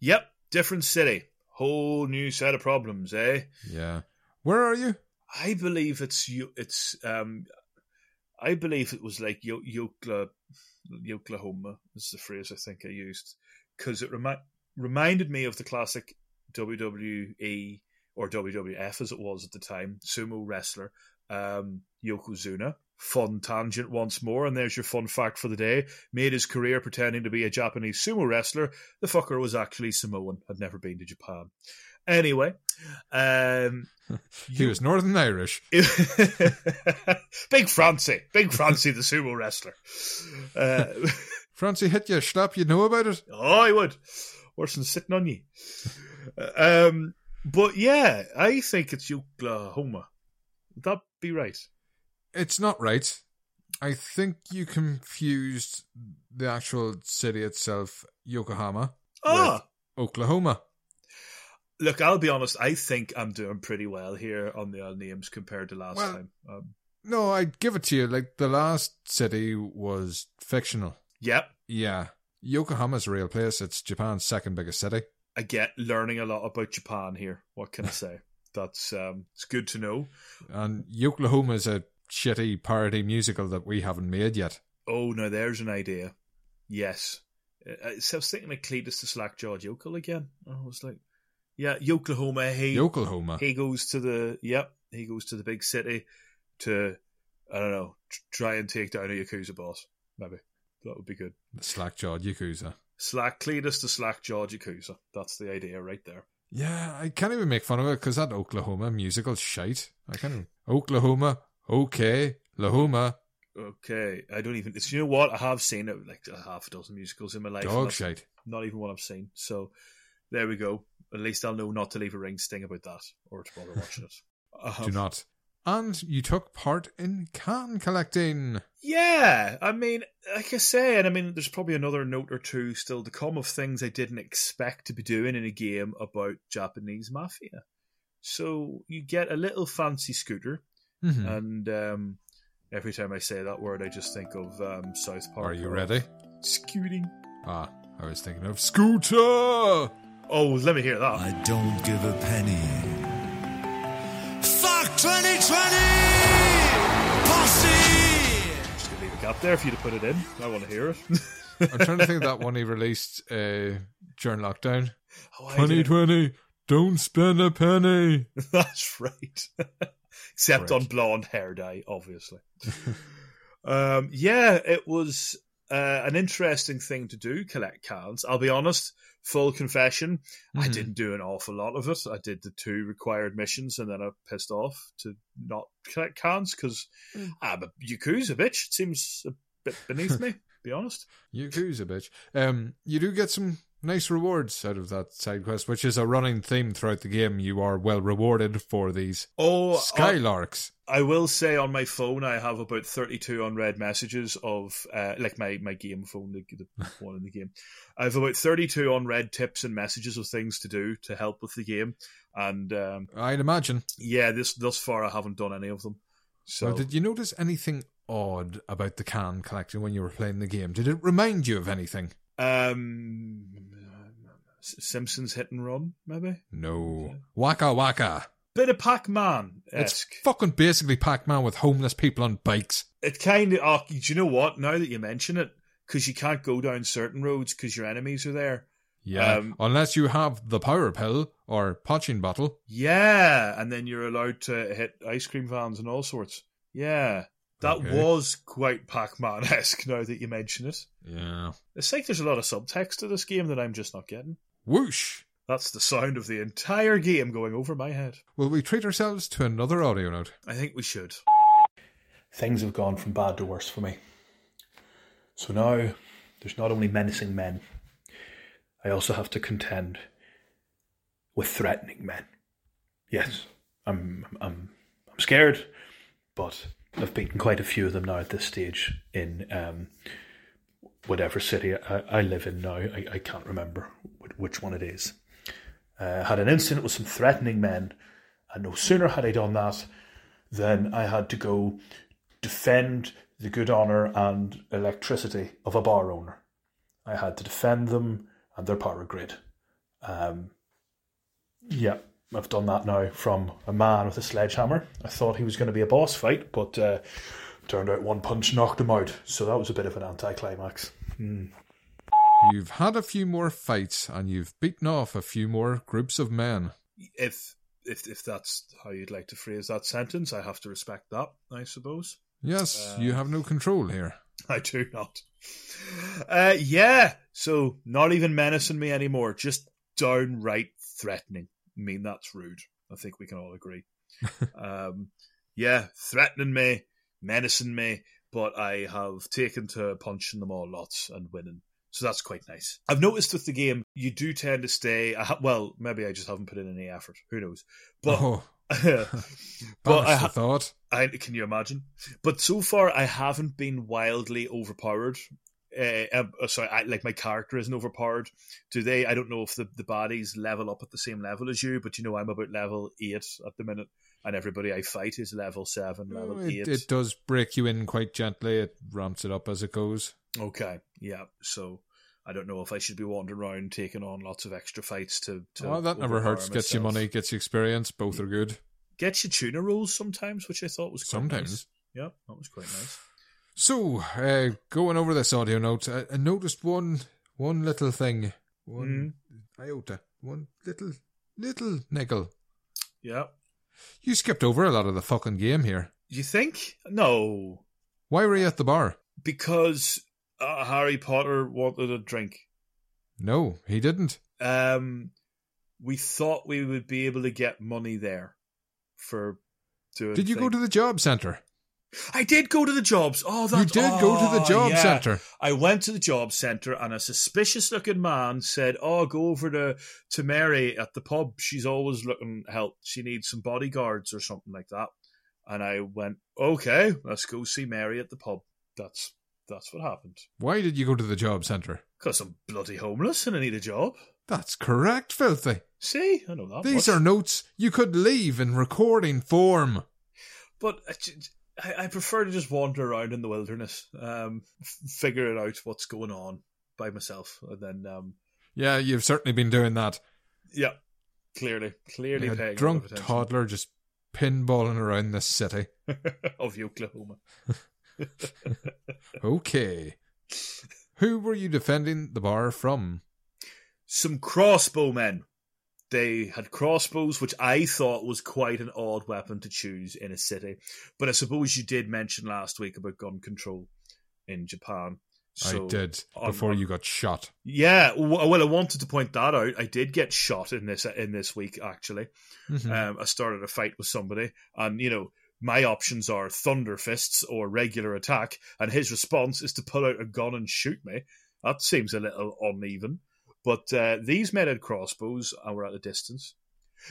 Yep, different city, whole new set of problems, eh? Yeah. Where are you? I believe it's you. It's um, I believe it was like Yo- Yokla, Yoklahoma is the phrase I think I used because it remi- reminded me of the classic WWE or WWF as it was at the time sumo wrestler um, Yokozuna. Fun tangent once more, and there's your fun fact for the day. Made his career pretending to be a Japanese sumo wrestler. The fucker was actually Samoan, had never been to Japan. Anyway, um, He was Northern Irish. Big Francie, Big Francie, the sumo wrestler. Uh, Francie hit you slap, you know about it? oh, I would. Worse than sitting on you. Um, but yeah, I think it's Oklahoma. Would that be right? It's not right. I think you confused the actual city itself, Yokohama, Ah, with Oklahoma. look, I'll be honest. I think I'm doing pretty well here on the old names compared to last Well- time. Um, No, I'd give it to you. Like, the last city was fictional. Yep, Yeah. Yokohama's a real place. It's Japan's second biggest city. I get learning a lot about Japan here. What can I say? That's um, it's good to know. And Yoklahoma is a shitty parody musical that we haven't made yet. Oh, now there's an idea. Yes. Uh, so I was thinking of Cletus the Slackjawed Yokel again. I was like, yeah, Yoklahoma. He, Yoklahoma. he goes to the, yep, he goes to the big city to, I don't know, try and take down a Yakuza boss. Maybe. That would be good. The slack-jawed Yakuza. Slack Cletus the Slackjawed Yakuza. That's the idea right there. Yeah, I can't even make fun of it because that Oklahoma musical's shite. I can't even... Oklahoma, okay, Lahoma, Okay. I don't even, it's, you know what? I have seen it like a half a dozen musicals in my life. dog shite. Not even what I've seen. So there we go. At least I'll know not to leave a ring sting about that or to bother watching it. Do not. And you took part in can collecting. Yeah, I mean, like I say, and I mean, there's probably another note or two still to come of things I didn't expect to be doing in a game about Japanese mafia. So you get a little fancy scooter, Mhm. and um, every time I say that word, I just think of um, South Park. Are you ready? Scooting. Ah, I was thinking of Scooter! Oh, let me hear that. I don't give a penny. Fuck 2020! Posse! Just gonna leave a gap there if you'd have put it in. I want to hear it. I'm trying to think of that one he released uh, during lockdown. Oh, I did. 2020, don't spend a penny. That's right. Except Correct. on blonde hair dye, obviously. um, yeah, it was uh, an interesting thing to do, collect cards. I'll be honest, full confession, I Mhm. didn't do an awful lot of it. I did the two required missions and then I pissed off to not collect cards because I'm a Yakuza bitch. It seems a bit beneath me, be honest. Yakuza, bitch. Um, you do get some nice rewards out of that side quest, which is a running theme throughout the game. You are well rewarded for these Oh, skylarks. I will say on my phone I have about 32 unread messages of uh, like my, my game phone, the, the one in the game. I have about 32 unread tips and messages of things to do to help with the game, and um, I'd imagine. yeah, this thus far I haven't done any of them. So did you notice anything odd about the can collecting when you were playing the game? Did it remind you of anything? um, Simpsons Hit and Run maybe No. Waka Waka. bit of Pac Man It's fucking basically Pac Man with homeless people on bikes. It kind of. Oh, do you know what? Now that you mention it, because you can't go down certain roads because your enemies are there. Yeah. Um, Unless you have the power pill or potching bottle. Yeah, and then you're allowed to hit ice cream vans and all sorts. Yeah, that Okay. was quite Pac-Man esque. Now that you mention it, Yeah. it's like there's a lot of subtext to this game that I'm just not getting. Whoosh. That's the sound of the entire game going over my head. Will we treat ourselves to another audio note? I think we should. Things have gone from bad to worse for me. So now there's not only menacing men, I also have to contend with threatening men. Yes, I'm I'm I'm scared, but I've beaten quite a few of them now at this stage in um, whatever city I, I live in now. I, I can't remember which one it is. Uh, had an incident with some threatening men, and no sooner had I done that than I had to go defend the good honour and electricity of a bar owner. I had to defend them and their power grid. Um, yeah, I've done that now from a man with a sledgehammer. I thought he was going to be a boss fight, but uh, turned out one punch knocked him out. So that was a bit of an anticlimax. Hmm. You've had a few more fights and you've beaten off a few more groups of men. If if if that's how you'd like to phrase that sentence, I have to respect that, I suppose. Yes, Uh, you have no control here. I do not. Uh, yeah, so not even menacing me anymore, just downright threatening. I mean, that's rude. I think we can all agree. um, yeah, threatening me, menacing me, but I have taken to punching them all lots and winning. So that's quite nice. I've noticed with the game, you do tend to stay. Well, maybe I just haven't put in any effort. Who knows? But oh, but I, ha- thought. I can you imagine? But so far, I haven't been wildly overpowered. Uh, uh, sorry, I, like my character isn't overpowered. Do they? I don't know if the, the bodies level up at the same level as you, but you know I'm about level eight at the minute, and everybody I fight is level seven, level It, eight. it does break you in quite gently. It ramps it up as it goes. Okay, yeah. So I don't know if I should be wandering around taking on lots of extra fights to. to oh, that never hurts. Gets you money, gets you experience. Both are good. Gets you tuna rolls sometimes, which I thought was quite Sometimes. Nice. Yeah, that was quite nice. So, uh, going over this audio note, I, I noticed one one little thing, one Mm-hmm. iota, one little little nickel. Yeah. You skipped over a lot of the fucking game here. You think? No, Why were you at the bar? because uh, Harry Potter wanted a drink. No, he didn't. Um, we thought we would be able to get money there for doing. Did you go to the job centre? I did go to the jobs. Oh, that You did go to the oh, job yeah. centre. I went to the job centre, and a suspicious-looking man said, "Oh, go over to to Mary at the pub. She's always looking help. She needs some bodyguards or something like that." And I went, "Okay, let's go see Mary at the pub." That's that's what happened. Why did you go to the job centre? Because I'm bloody homeless and I need a job. That's correct, Philthy. See, I know that. These much. are notes you could leave in recording form. But uh, I, I- prefer to just wander around in the wilderness, um, f- figure it out what's going on by myself, and then, um, Yeah, you've certainly been doing that. yeah, clearly, clearly a paying drunk toddler just pinballing around the city. of Oklahoma. Okay. Who were you defending the bar from? Some crossbowmen. They had crossbows, which I thought was quite an odd weapon to choose in a city. But I suppose you did mention last week about gun control in Japan. So I did before on- you got shot. Yeah, well, I wanted to point that out. I did get shot in this in this week. Actually, Mhm. um, I started a fight with somebody, and you know my options are thunder fists or regular attack, and his response is to pull out a gun and shoot me. That seems a little uneven, but uh, these men had crossbows and were at a distance.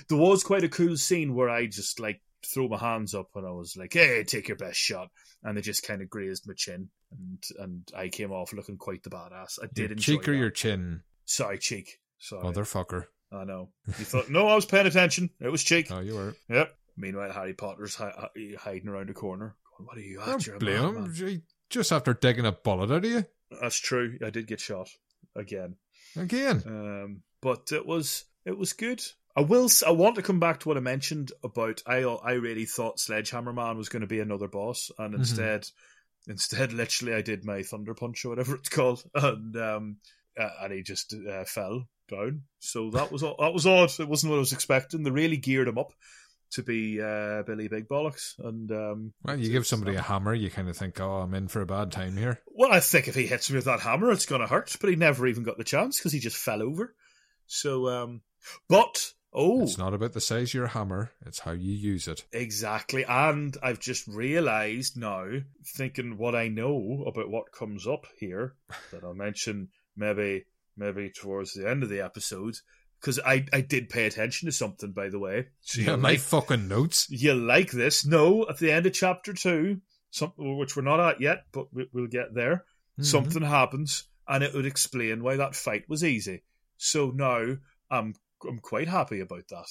There was quite a cool scene where I just like threw my hands up and I was like, "Hey, take your best shot," and they just kind of grazed my chin, and and I came off looking quite the badass. I did Your cheek or that. your chin? Sorry, cheek. Sorry. Motherfucker. I know. You thought, no, I was paying attention. It was cheek. Oh, you were. Yep. Meanwhile, Harry Potter's hi- hi- hiding around a corner. Going, what are you at? don't blame him. madman." Just after digging a bullet out of you. That's true. I did get shot again. Again. Um, but it was it was good. I will. I want to come back to what I mentioned about. I I really thought Sledgehammer Man was going to be another boss, and instead, instead, literally, I did my Thunder Punch or whatever it's called, and um, uh, and he just uh, fell down. So that was that was odd. It wasn't what I was expecting. They really geared him up to be uh, Billy Big Bollocks, and um, Well, you give somebody a hammer, you kind of think, oh, I'm in for a bad time here. Well, I think if he hits me with that hammer, it's going to hurt. But he never even got the chance because he just fell over. So, um, But oh, It's not about the size of your hammer, it's how you use it. Exactly. And I've just realised now, thinking what I know about what comes up here, that I'll mention maybe maybe towards the end of the episode. Because I, I did pay attention to something, by the way. So Yeah, my like, fucking notes. you like this? No, at the end of chapter two, something which we're not at yet, but we, we'll get there. Mhm. Something happens, and it would explain why that fight was easy. So now I'm I'm quite happy about that.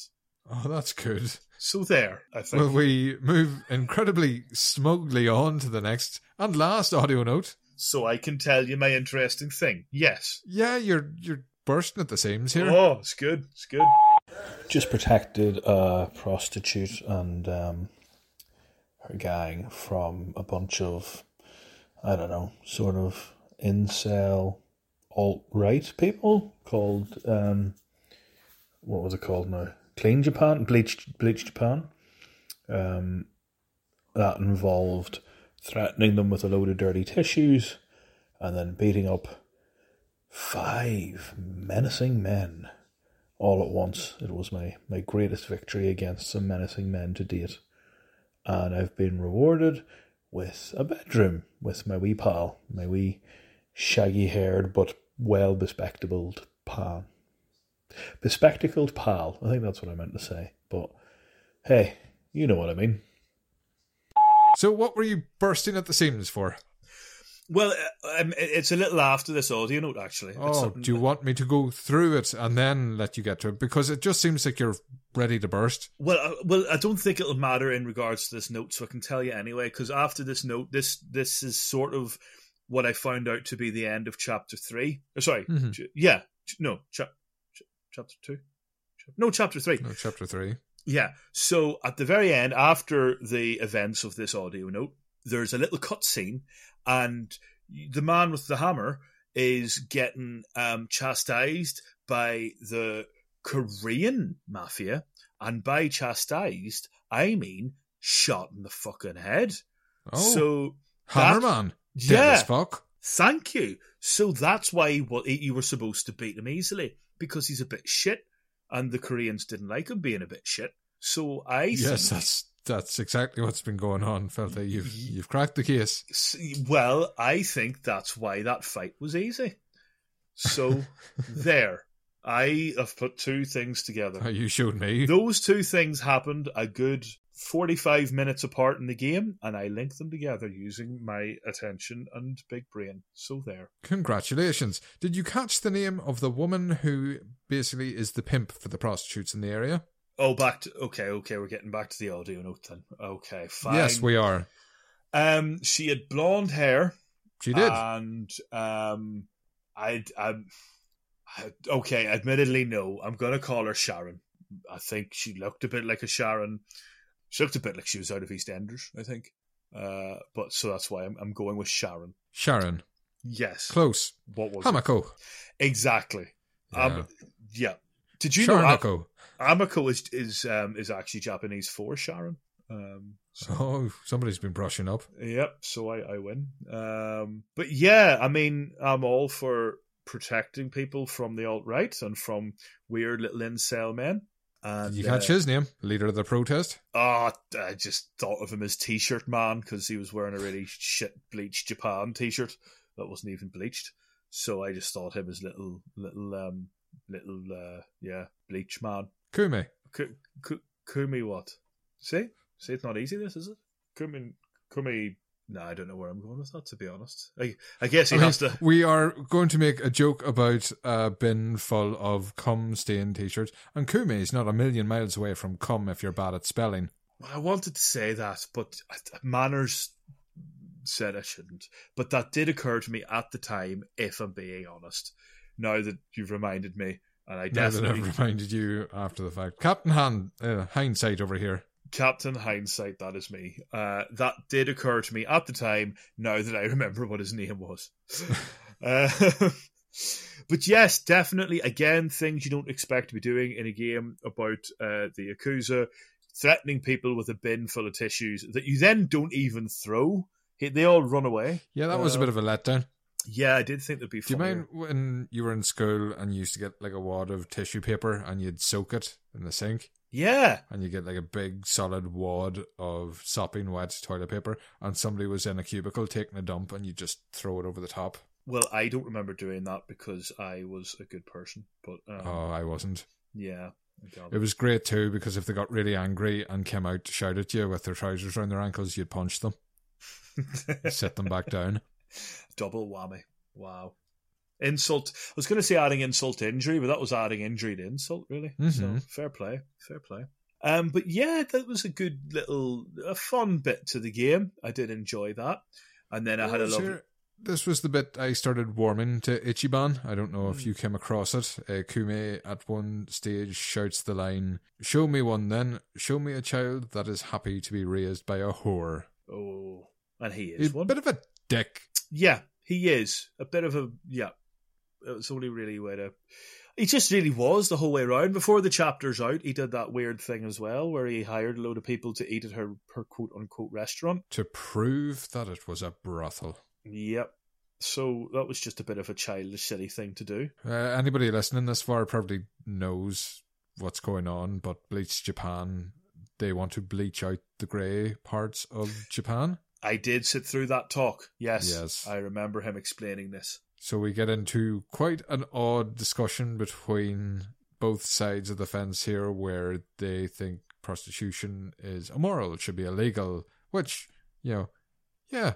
Oh, that's good. So there, I think. Will we move incredibly smugly on to the next and last audio note? so I can tell you my interesting thing. Yes. Yeah, you're you're bursting at the seams here. Oh, it's good. It's good. Just protected a prostitute and um, her gang from a bunch of, I don't know, sort of incel alt right people called, um, what was it called now? Clean Japan? Bleach, Bleach Japan. Um, that involved threatening them with a load of dirty tissues and then beating up five menacing men all at once. It was my, my greatest victory against some menacing men to date. And I've been rewarded with a bedroom with my wee pal, my wee shaggy haired but well bespectacled pal. Bespectacled pal, I think that's what I meant to say. But hey, you know what I mean. So, what were you bursting at the seams for? Well, uh, um, it's a little after this audio note, actually. Oh, do you that- want me to go through it and then let you get to it? Because it just seems like you're ready to burst. Well, uh, well, I don't think it'll matter in regards to this note, so I can tell you anyway. Because after this note, this this is sort of what I found out to be the end of chapter three. Uh, sorry, Mhm. ch- yeah, ch- no, cha- ch- chapter two, no, chapter three. No, chapter three. Yeah. So at the very end, after the events of this audio note, there's a little cutscene, and the man with the hammer is getting um, chastised by the Korean mafia, and by chastised, I mean shot in the fucking head. Oh, So Hammerman. Yeah. as fuck. Thank you. So that's why what you were supposed to beat him easily because he's a bit shit, and the Koreans didn't like him being a bit shit. So I Yes, think, that's that's exactly what's been going on, Felty. You've you've cracked the case. well, I think that's why that fight was easy. So there, I have put two things together. You showed me. Those two things happened a good 45 minutes apart in the game, and I linked them together using my attention and big brain. So there. Congratulations. Did you catch the name of the woman who basically is the pimp for the prostitutes in the area? Oh, back to okay, okay. We're getting back to the audio note then. Okay, fine. Yes, we are. Um, she had blonde hair. She did. and um, um, I, okay. Admittedly, no. I'm gonna call her Sharon. I think she looked a bit like a Sharon. She looked a bit like she was out of EastEnders. I think. Uh, but so that's why I'm, I'm going with Sharon. Sharon. Yes. Close. What was it? Hamako. Exactly. Yeah. Um, yeah. Did you know. Am- Amako is is um, is actually Japanese for Sharon? Um, so- Oh, somebody's been brushing up. Yep, so I, I win. Um, but yeah, I mean, I'm all for protecting people from the alt right and from weird little incel men. And Did you catch uh, his name? Leader of the protest? Oh, I just thought of him as T-shirt man because he was wearing a really shit bleached Japan T-shirt that wasn't even bleached. So I just thought him as little, little, um, little, uh, yeah, bleach man. Kumi. Ku- Ku- Kumi what? See? See, it's not easy, this, is it? Kumi, Kumi, no, I don't know where I'm going with that, to be honest. I, I guess he mean, has to. We are going to make a joke about a bin full of cum stained t shirts, and Kumi is not a million miles away from cum if you're bad at spelling. I wanted to say that, but manners said I shouldn't. But that did occur to me at the time, if I'm being honest. Now that you've reminded me, and I Now that definitely. I've reminded you after the fact. Captain Han, uh, hindsight over here. Captain Hindsight, that is me. Uh, that did occur to me at the time, now that I remember what his name was. uh, but yes, definitely, again, things you don't expect to be doing in a game about uh, the Yakuza, threatening people with a bin full of tissues that you then don't even throw. They all run away. Yeah, that was a Uh, bit of a letdown. Yeah, I did think that'd be. Do you mind when you were in school and you used to get like a wad of tissue paper and you'd soak it in the sink Yeah, and you get like a big solid wad of sopping wet toilet paper and somebody was in a cubicle taking a dump and you just throw it over the top? well, I don't remember doing that because I was a good person, but um, Oh, I wasn't. yeah, It was great too because if they got really angry and came out to shout at you with their trousers around their ankles, you'd punch them, set them back down. double whammy. Wow. Insult. I was going to say adding insult to injury, but that was adding injury to insult, really. So Mhm. fair play, fair play. Um, but yeah, that was a good little, a fun bit to the game. I did enjoy that, and then I had a lovely. sure, This was the bit I started warming to Ichiban. I don't know Hmm. if you came across it. Uh, Kume at one stage shouts the line, Show me one then. Show me a child that is happy to be raised by a whore. Oh, and he He's is a one. bit of a dick. Yeah, he is a bit of a yeah. It's only really way to. He just really was the whole way around. Before the chapter's out, he did that weird thing as well, where he hired a load of people to eat at her her quote unquote restaurant. To prove that it was a brothel. Yep. So that was just a bit of a childish, silly thing to do. Uh, anybody listening this far probably knows what's going on, but Bleach Japan, they want to bleach out the grey parts of Japan. I did sit through that talk. Yes. Yes. I remember him explaining this. So we get into quite an odd discussion between both sides of the fence here, where they think prostitution is immoral, it should be illegal, which, you know, yeah,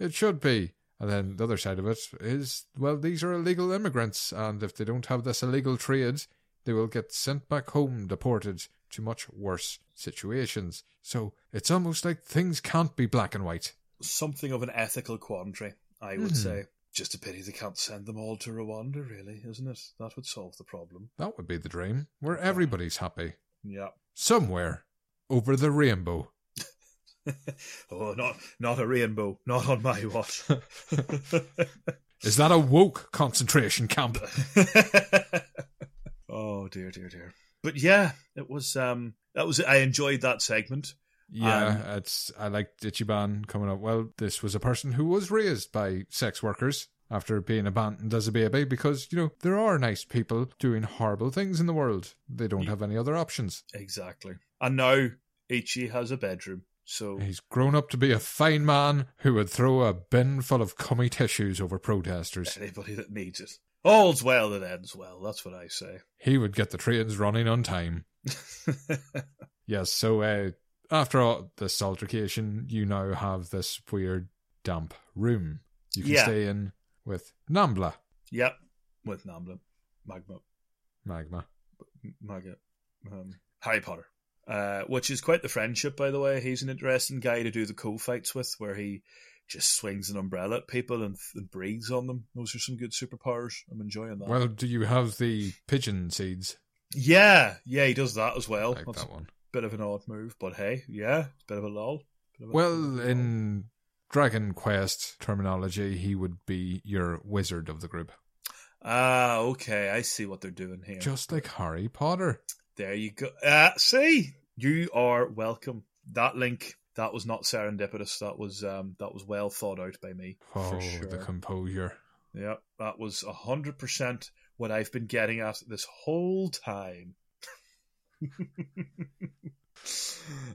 it should be. And then the other side of it is, well, these are illegal immigrants, and if they don't have this illegal trade, they will get sent back home, deported to much worse situations. So it's almost like things can't be black and white. Something of an ethical quandary, I would Mhm. say. Just a pity they can't send them all to Rwanda, really, isn't it? That would solve the problem. That would be the dream, where everybody's happy. Yeah. Somewhere over the rainbow. oh, not not a rainbow, not on my watch. Is that a woke concentration camp? oh dear, dear, dear. But yeah, it was. Um, that was. I enjoyed that segment. Yeah, it's I liked Ichiban coming up. Well, this was a person who was raised by sex workers after being abandoned as a baby because, you know, there are nice people doing horrible things in the world. They don't have any other options. Exactly. And now Ichi has a bedroom, so He's grown up to be a fine man who would throw a bin full of cummy tissues over protesters. anybody that needs it, all's well that ends well. That's what I say. He would get the trains running on time. Yes, so uh, after all this altercation, you now have this weird damp room you can Yeah. stay in with Nambla yep, with Nambla, Magma, Magma. Maga, um, Harry Potter. Uh, which is quite the friendship, by the way. He's an interesting guy to do the cool fights with, where he just swings an umbrella at people and, and breathes on them. Those are some good superpowers. I'm enjoying that. Well, do you have the pigeon seeds? yeah, yeah, he does that as well. Like That's that one. bit of an odd move, but hey, yeah, it's a bit of a lull. Of a- Well, in Dragon Quest terminology, he would be your wizard of the group, Ah, okay, I see what they're doing here. just like Harry Potter. There you go. Uh, see, you are welcome. That link, that was not serendipitous. That was um, that was well thought out by me. Oh, for sure. the composure. yeah, that was hundred percent what I've been getting at this whole time.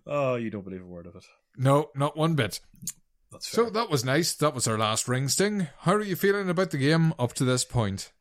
oh, you don't believe a word of it. No, not one bit. That's fair. So that was nice. That was our last ring sting. How are you feeling about the game up to this point?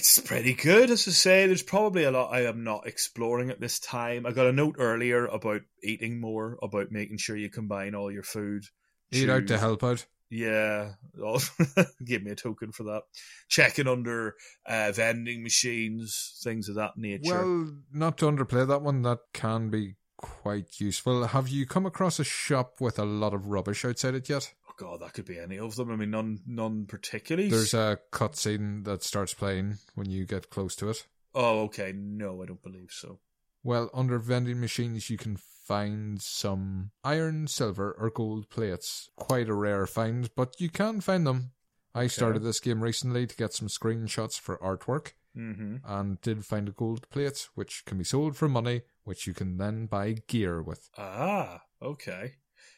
It's pretty good, as I say. There's probably a lot I am not exploring at this time. I got a note earlier about eating more, about making sure you combine all your food. Eat out to help out. Yeah, oh, give me a token for that. Checking under uh, vending machines, things of that nature. Well, not to underplay that one, that can be quite useful. Have you come across a shop with a lot of rubbish outside it yet? God, that could be any of them. I mean, none, none particularly. There's a cutscene that starts playing when you get close to it. Oh, okay. No, I don't believe so. Well, under vending machines, you can find some iron, silver, or gold plates. Quite a rare find, but you can find them. I started this game recently to get some screenshots for artwork Mm-hmm. and did find a gold plate which can be sold for money, which you can then buy gear with. Ah, okay.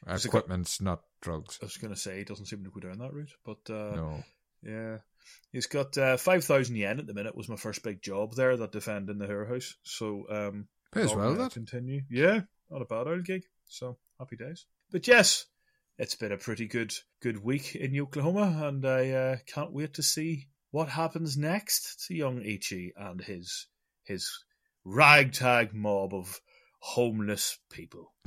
Has got- not drugs. I was going to say, it doesn't seem to go down that route, but uh, No. Yeah. He's got uh, 5,000 yen at the minute, was my first big job there, that defending the Hura House. So, um, Pays long well, that. Continue. Yeah, not a bad old gig. So, happy days. But yes, it's been a pretty good good week in Oklahoma, and I uh, can't wait to see what happens next to young Ichi and his his ragtag mob of homeless people.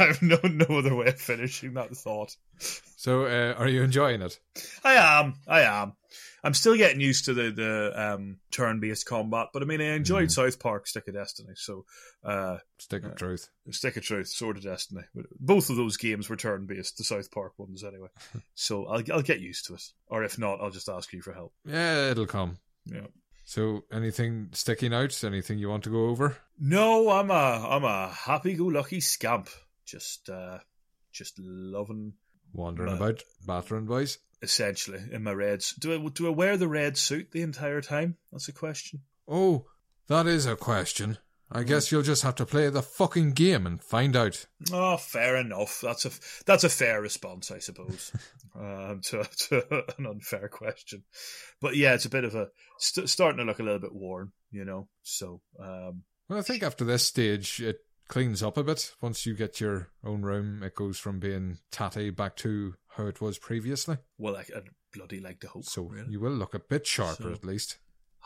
I have no no other way of finishing that thought. so, uh, are you enjoying it? I am, I am. I'm still getting used to the the um, turn based combat, but I mean, I enjoyed South Park Stick of Destiny, so uh, Stick of truth. Stick of Truth, Sword of Destiny. Both of those games were turn based, the South Park ones anyway. so I'll I'll get used to it, or if not, I'll just ask you for help. Yeah, it'll come. Yeah. So, anything sticking out? Anything you want to go over? No, I'm a I'm a happy go lucky scamp. Just uh, just loving Wandering No. about, battering boys. essentially in my reds. Do I do I wear the red suit the entire time? That's a question. Oh, that is a question. I guess you'll just have to play the fucking game and find out. Oh, fair enough. That's a that's a fair response, I suppose, um, to, to an unfair question. But yeah, it's a bit of a st- starting to look a little bit worn, you know. So um, Well, I think after this stage, it cleans up a bit. Once you get your own room, it goes from being tatty back to how it was previously. well, I, I'd bloody like to hope. So really. you will look a bit sharper So- at least.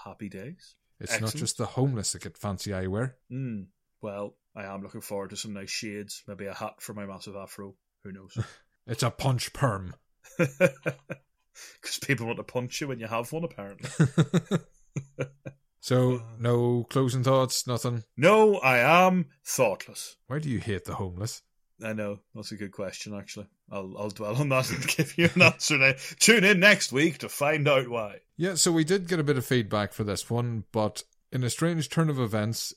happy days. It's Excellent. not just the homeless that get fancy eyewear. Mm, well, I am looking forward to some nice shades, maybe a hat for my massive afro. Who knows? It's a punch perm. Because people want to punch you when you have one, apparently. So, no closing thoughts, nothing. no, I am thoughtless. Why do you hate the homeless? I know that's a good question. Actually, I'll I'll dwell on that and give you an answer. Now. Tune in next week to find out why. Yeah, so we did get a bit of feedback for this one, but in a strange turn of events,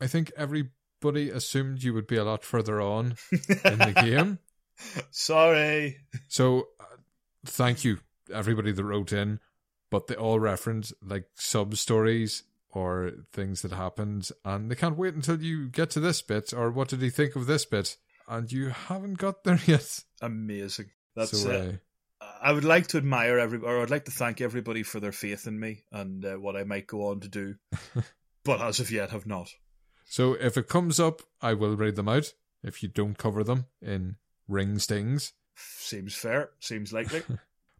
I think everybody assumed you would be a lot further on in the game. Sorry. So, uh, thank you, everybody that wrote in, but they all referenced like sub stories or things that happened, and they can't wait until you get to this bit, or what did he think of this bit? And you haven't got there yet. Amazing. That's so, it. uh, I would like to admire every, or I'd like to thank everybody for their faith in me and uh, what I might go on to do, but as of yet have not. so if it comes up, I will read them out. If you don't cover them in ring stings, Seems fair. Seems likely.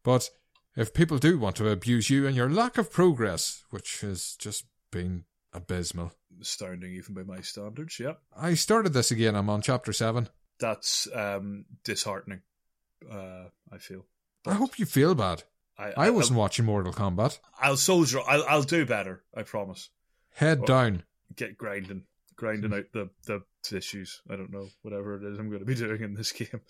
But if people do want to abuse you and your lack of progress, which has just been abysmal, Astounding, even by my standards. Yeah, I started this again. I'm on chapter seven. That's um, disheartening. Uh, I feel. But I hope you feel bad. I, I wasn't watching Mortal Kombat. I'll soldier. I'll, I'll do better. I promise. Head Oh. down. Get grinding, grinding out the the tissues. I don't know whatever it is I'm going to be doing in this game.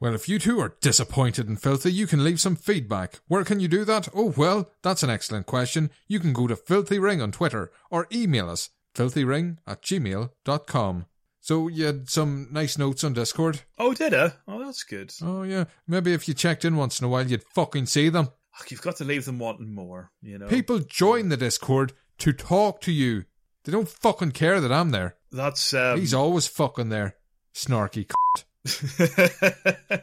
Well, if you two are disappointed and Philthy, you can leave some feedback. Where can you do that? Oh, well, that's an excellent question. You can go to Philthy Ring on Twitter or email us, philthyring at gmail.com. So you had some nice notes on Discord? Oh, did I? Oh, that's good. Oh, yeah. Maybe if you checked in once in a while, you'd fucking see them. You've got to leave them wanting more. You know, People join the Discord to talk to you. They don't fucking care that I'm there. That's um, He's always fucking there. Snarky c***.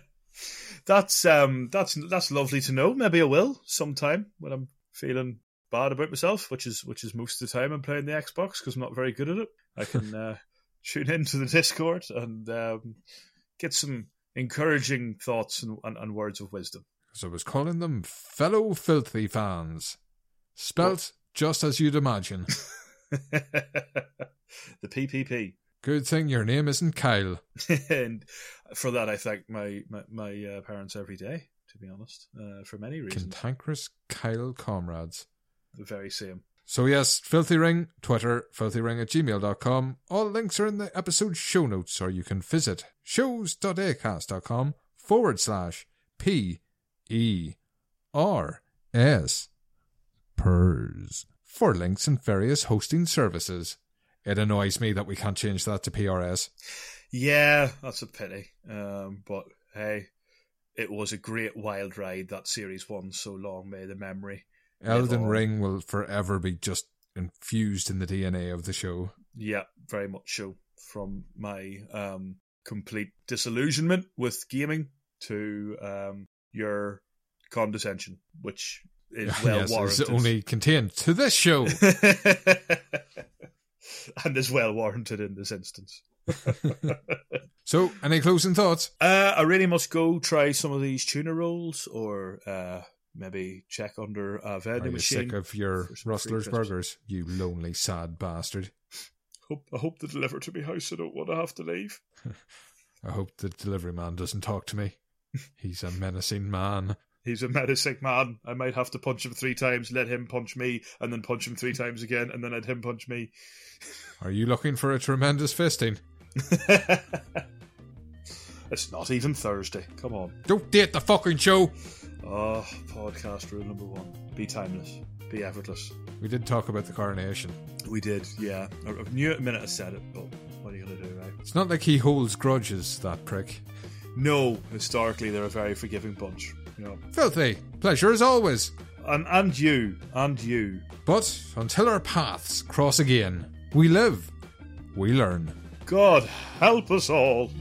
that's um that's that's lovely to know. Maybe I will sometime when I'm feeling bad about myself, which is which is most of the time I'm playing the Xbox because I'm not very good at it. I can uh, tune into the Discord and um, get some encouraging thoughts and, and, and words of wisdom. So I was calling them fellow Philthy fans. Spelt just as you'd imagine. the PPP. Good thing your name isn't Kyle. and for that, I thank my my, my uh, parents every day. To be honest, uh, for many reasons, Cantankerous Kyle comrades. the very same. So yes, Philthy Ring, Twitter, philthyring at gmail.com. All links are in the episode show notes, or you can visit shows.acast.com forward slash P E R S PERS for links and various hosting services. It annoys me that we can't change that to PRS. Yeah, that's a pity. Um, but hey, it was a great wild ride. That series one so long. May the memory. Elden. Ring will forever be just infused in the DNA of the show. Yeah, very much so. From my um, complete disillusionment with gaming to um, your condescension, which is well yes, warranted. it's only contained to this show. and is well warranted in this instance. so, any closing thoughts? Uh, I really must go try some of these tuna rolls, or uh, maybe check under a Are vending you machine. sick of your for some free Rustler's burgers? You lonely, sad bastard. Hope, I hope they deliver to my house. I don't want to have to leave. I hope the delivery man doesn't talk to me. He's a menacing man. He's a menacing man. I might have to punch him three times, let him punch me, and then punch him three times again, and then let him punch me. Are you looking for a tremendous fisting? It's not even Thursday. Come on. Don't date the fucking show. Oh, podcast rule number one: be timeless, be effortless. We did talk about the coronation. We did, yeah. I knew it the minute I said it, but what are you gonna do, right? It's not like he holds grudges, that prick. No, historically they're a very forgiving bunch. You know, Philthy. Pleasure as always. and and you, and you. But until our paths cross again, we live, we learn. God help us all.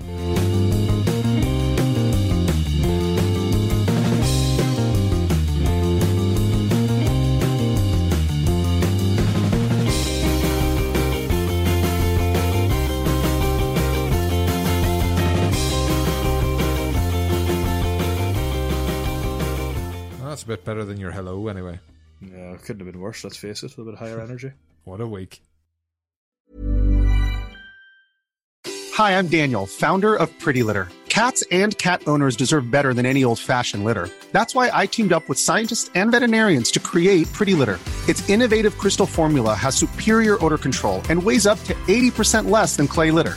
Bit better than your hello, anyway. Yeah, it couldn't have been worse. Let's face it, with a bit higher energy. What a week. Hi, I'm Daniel, founder of Pretty Litter. Cats and cat owners deserve better than any old fashioned litter. That's why I teamed up with scientists and veterinarians to create Pretty Litter. Its innovative crystal formula has superior odor control and weighs up to 80% less than clay litter.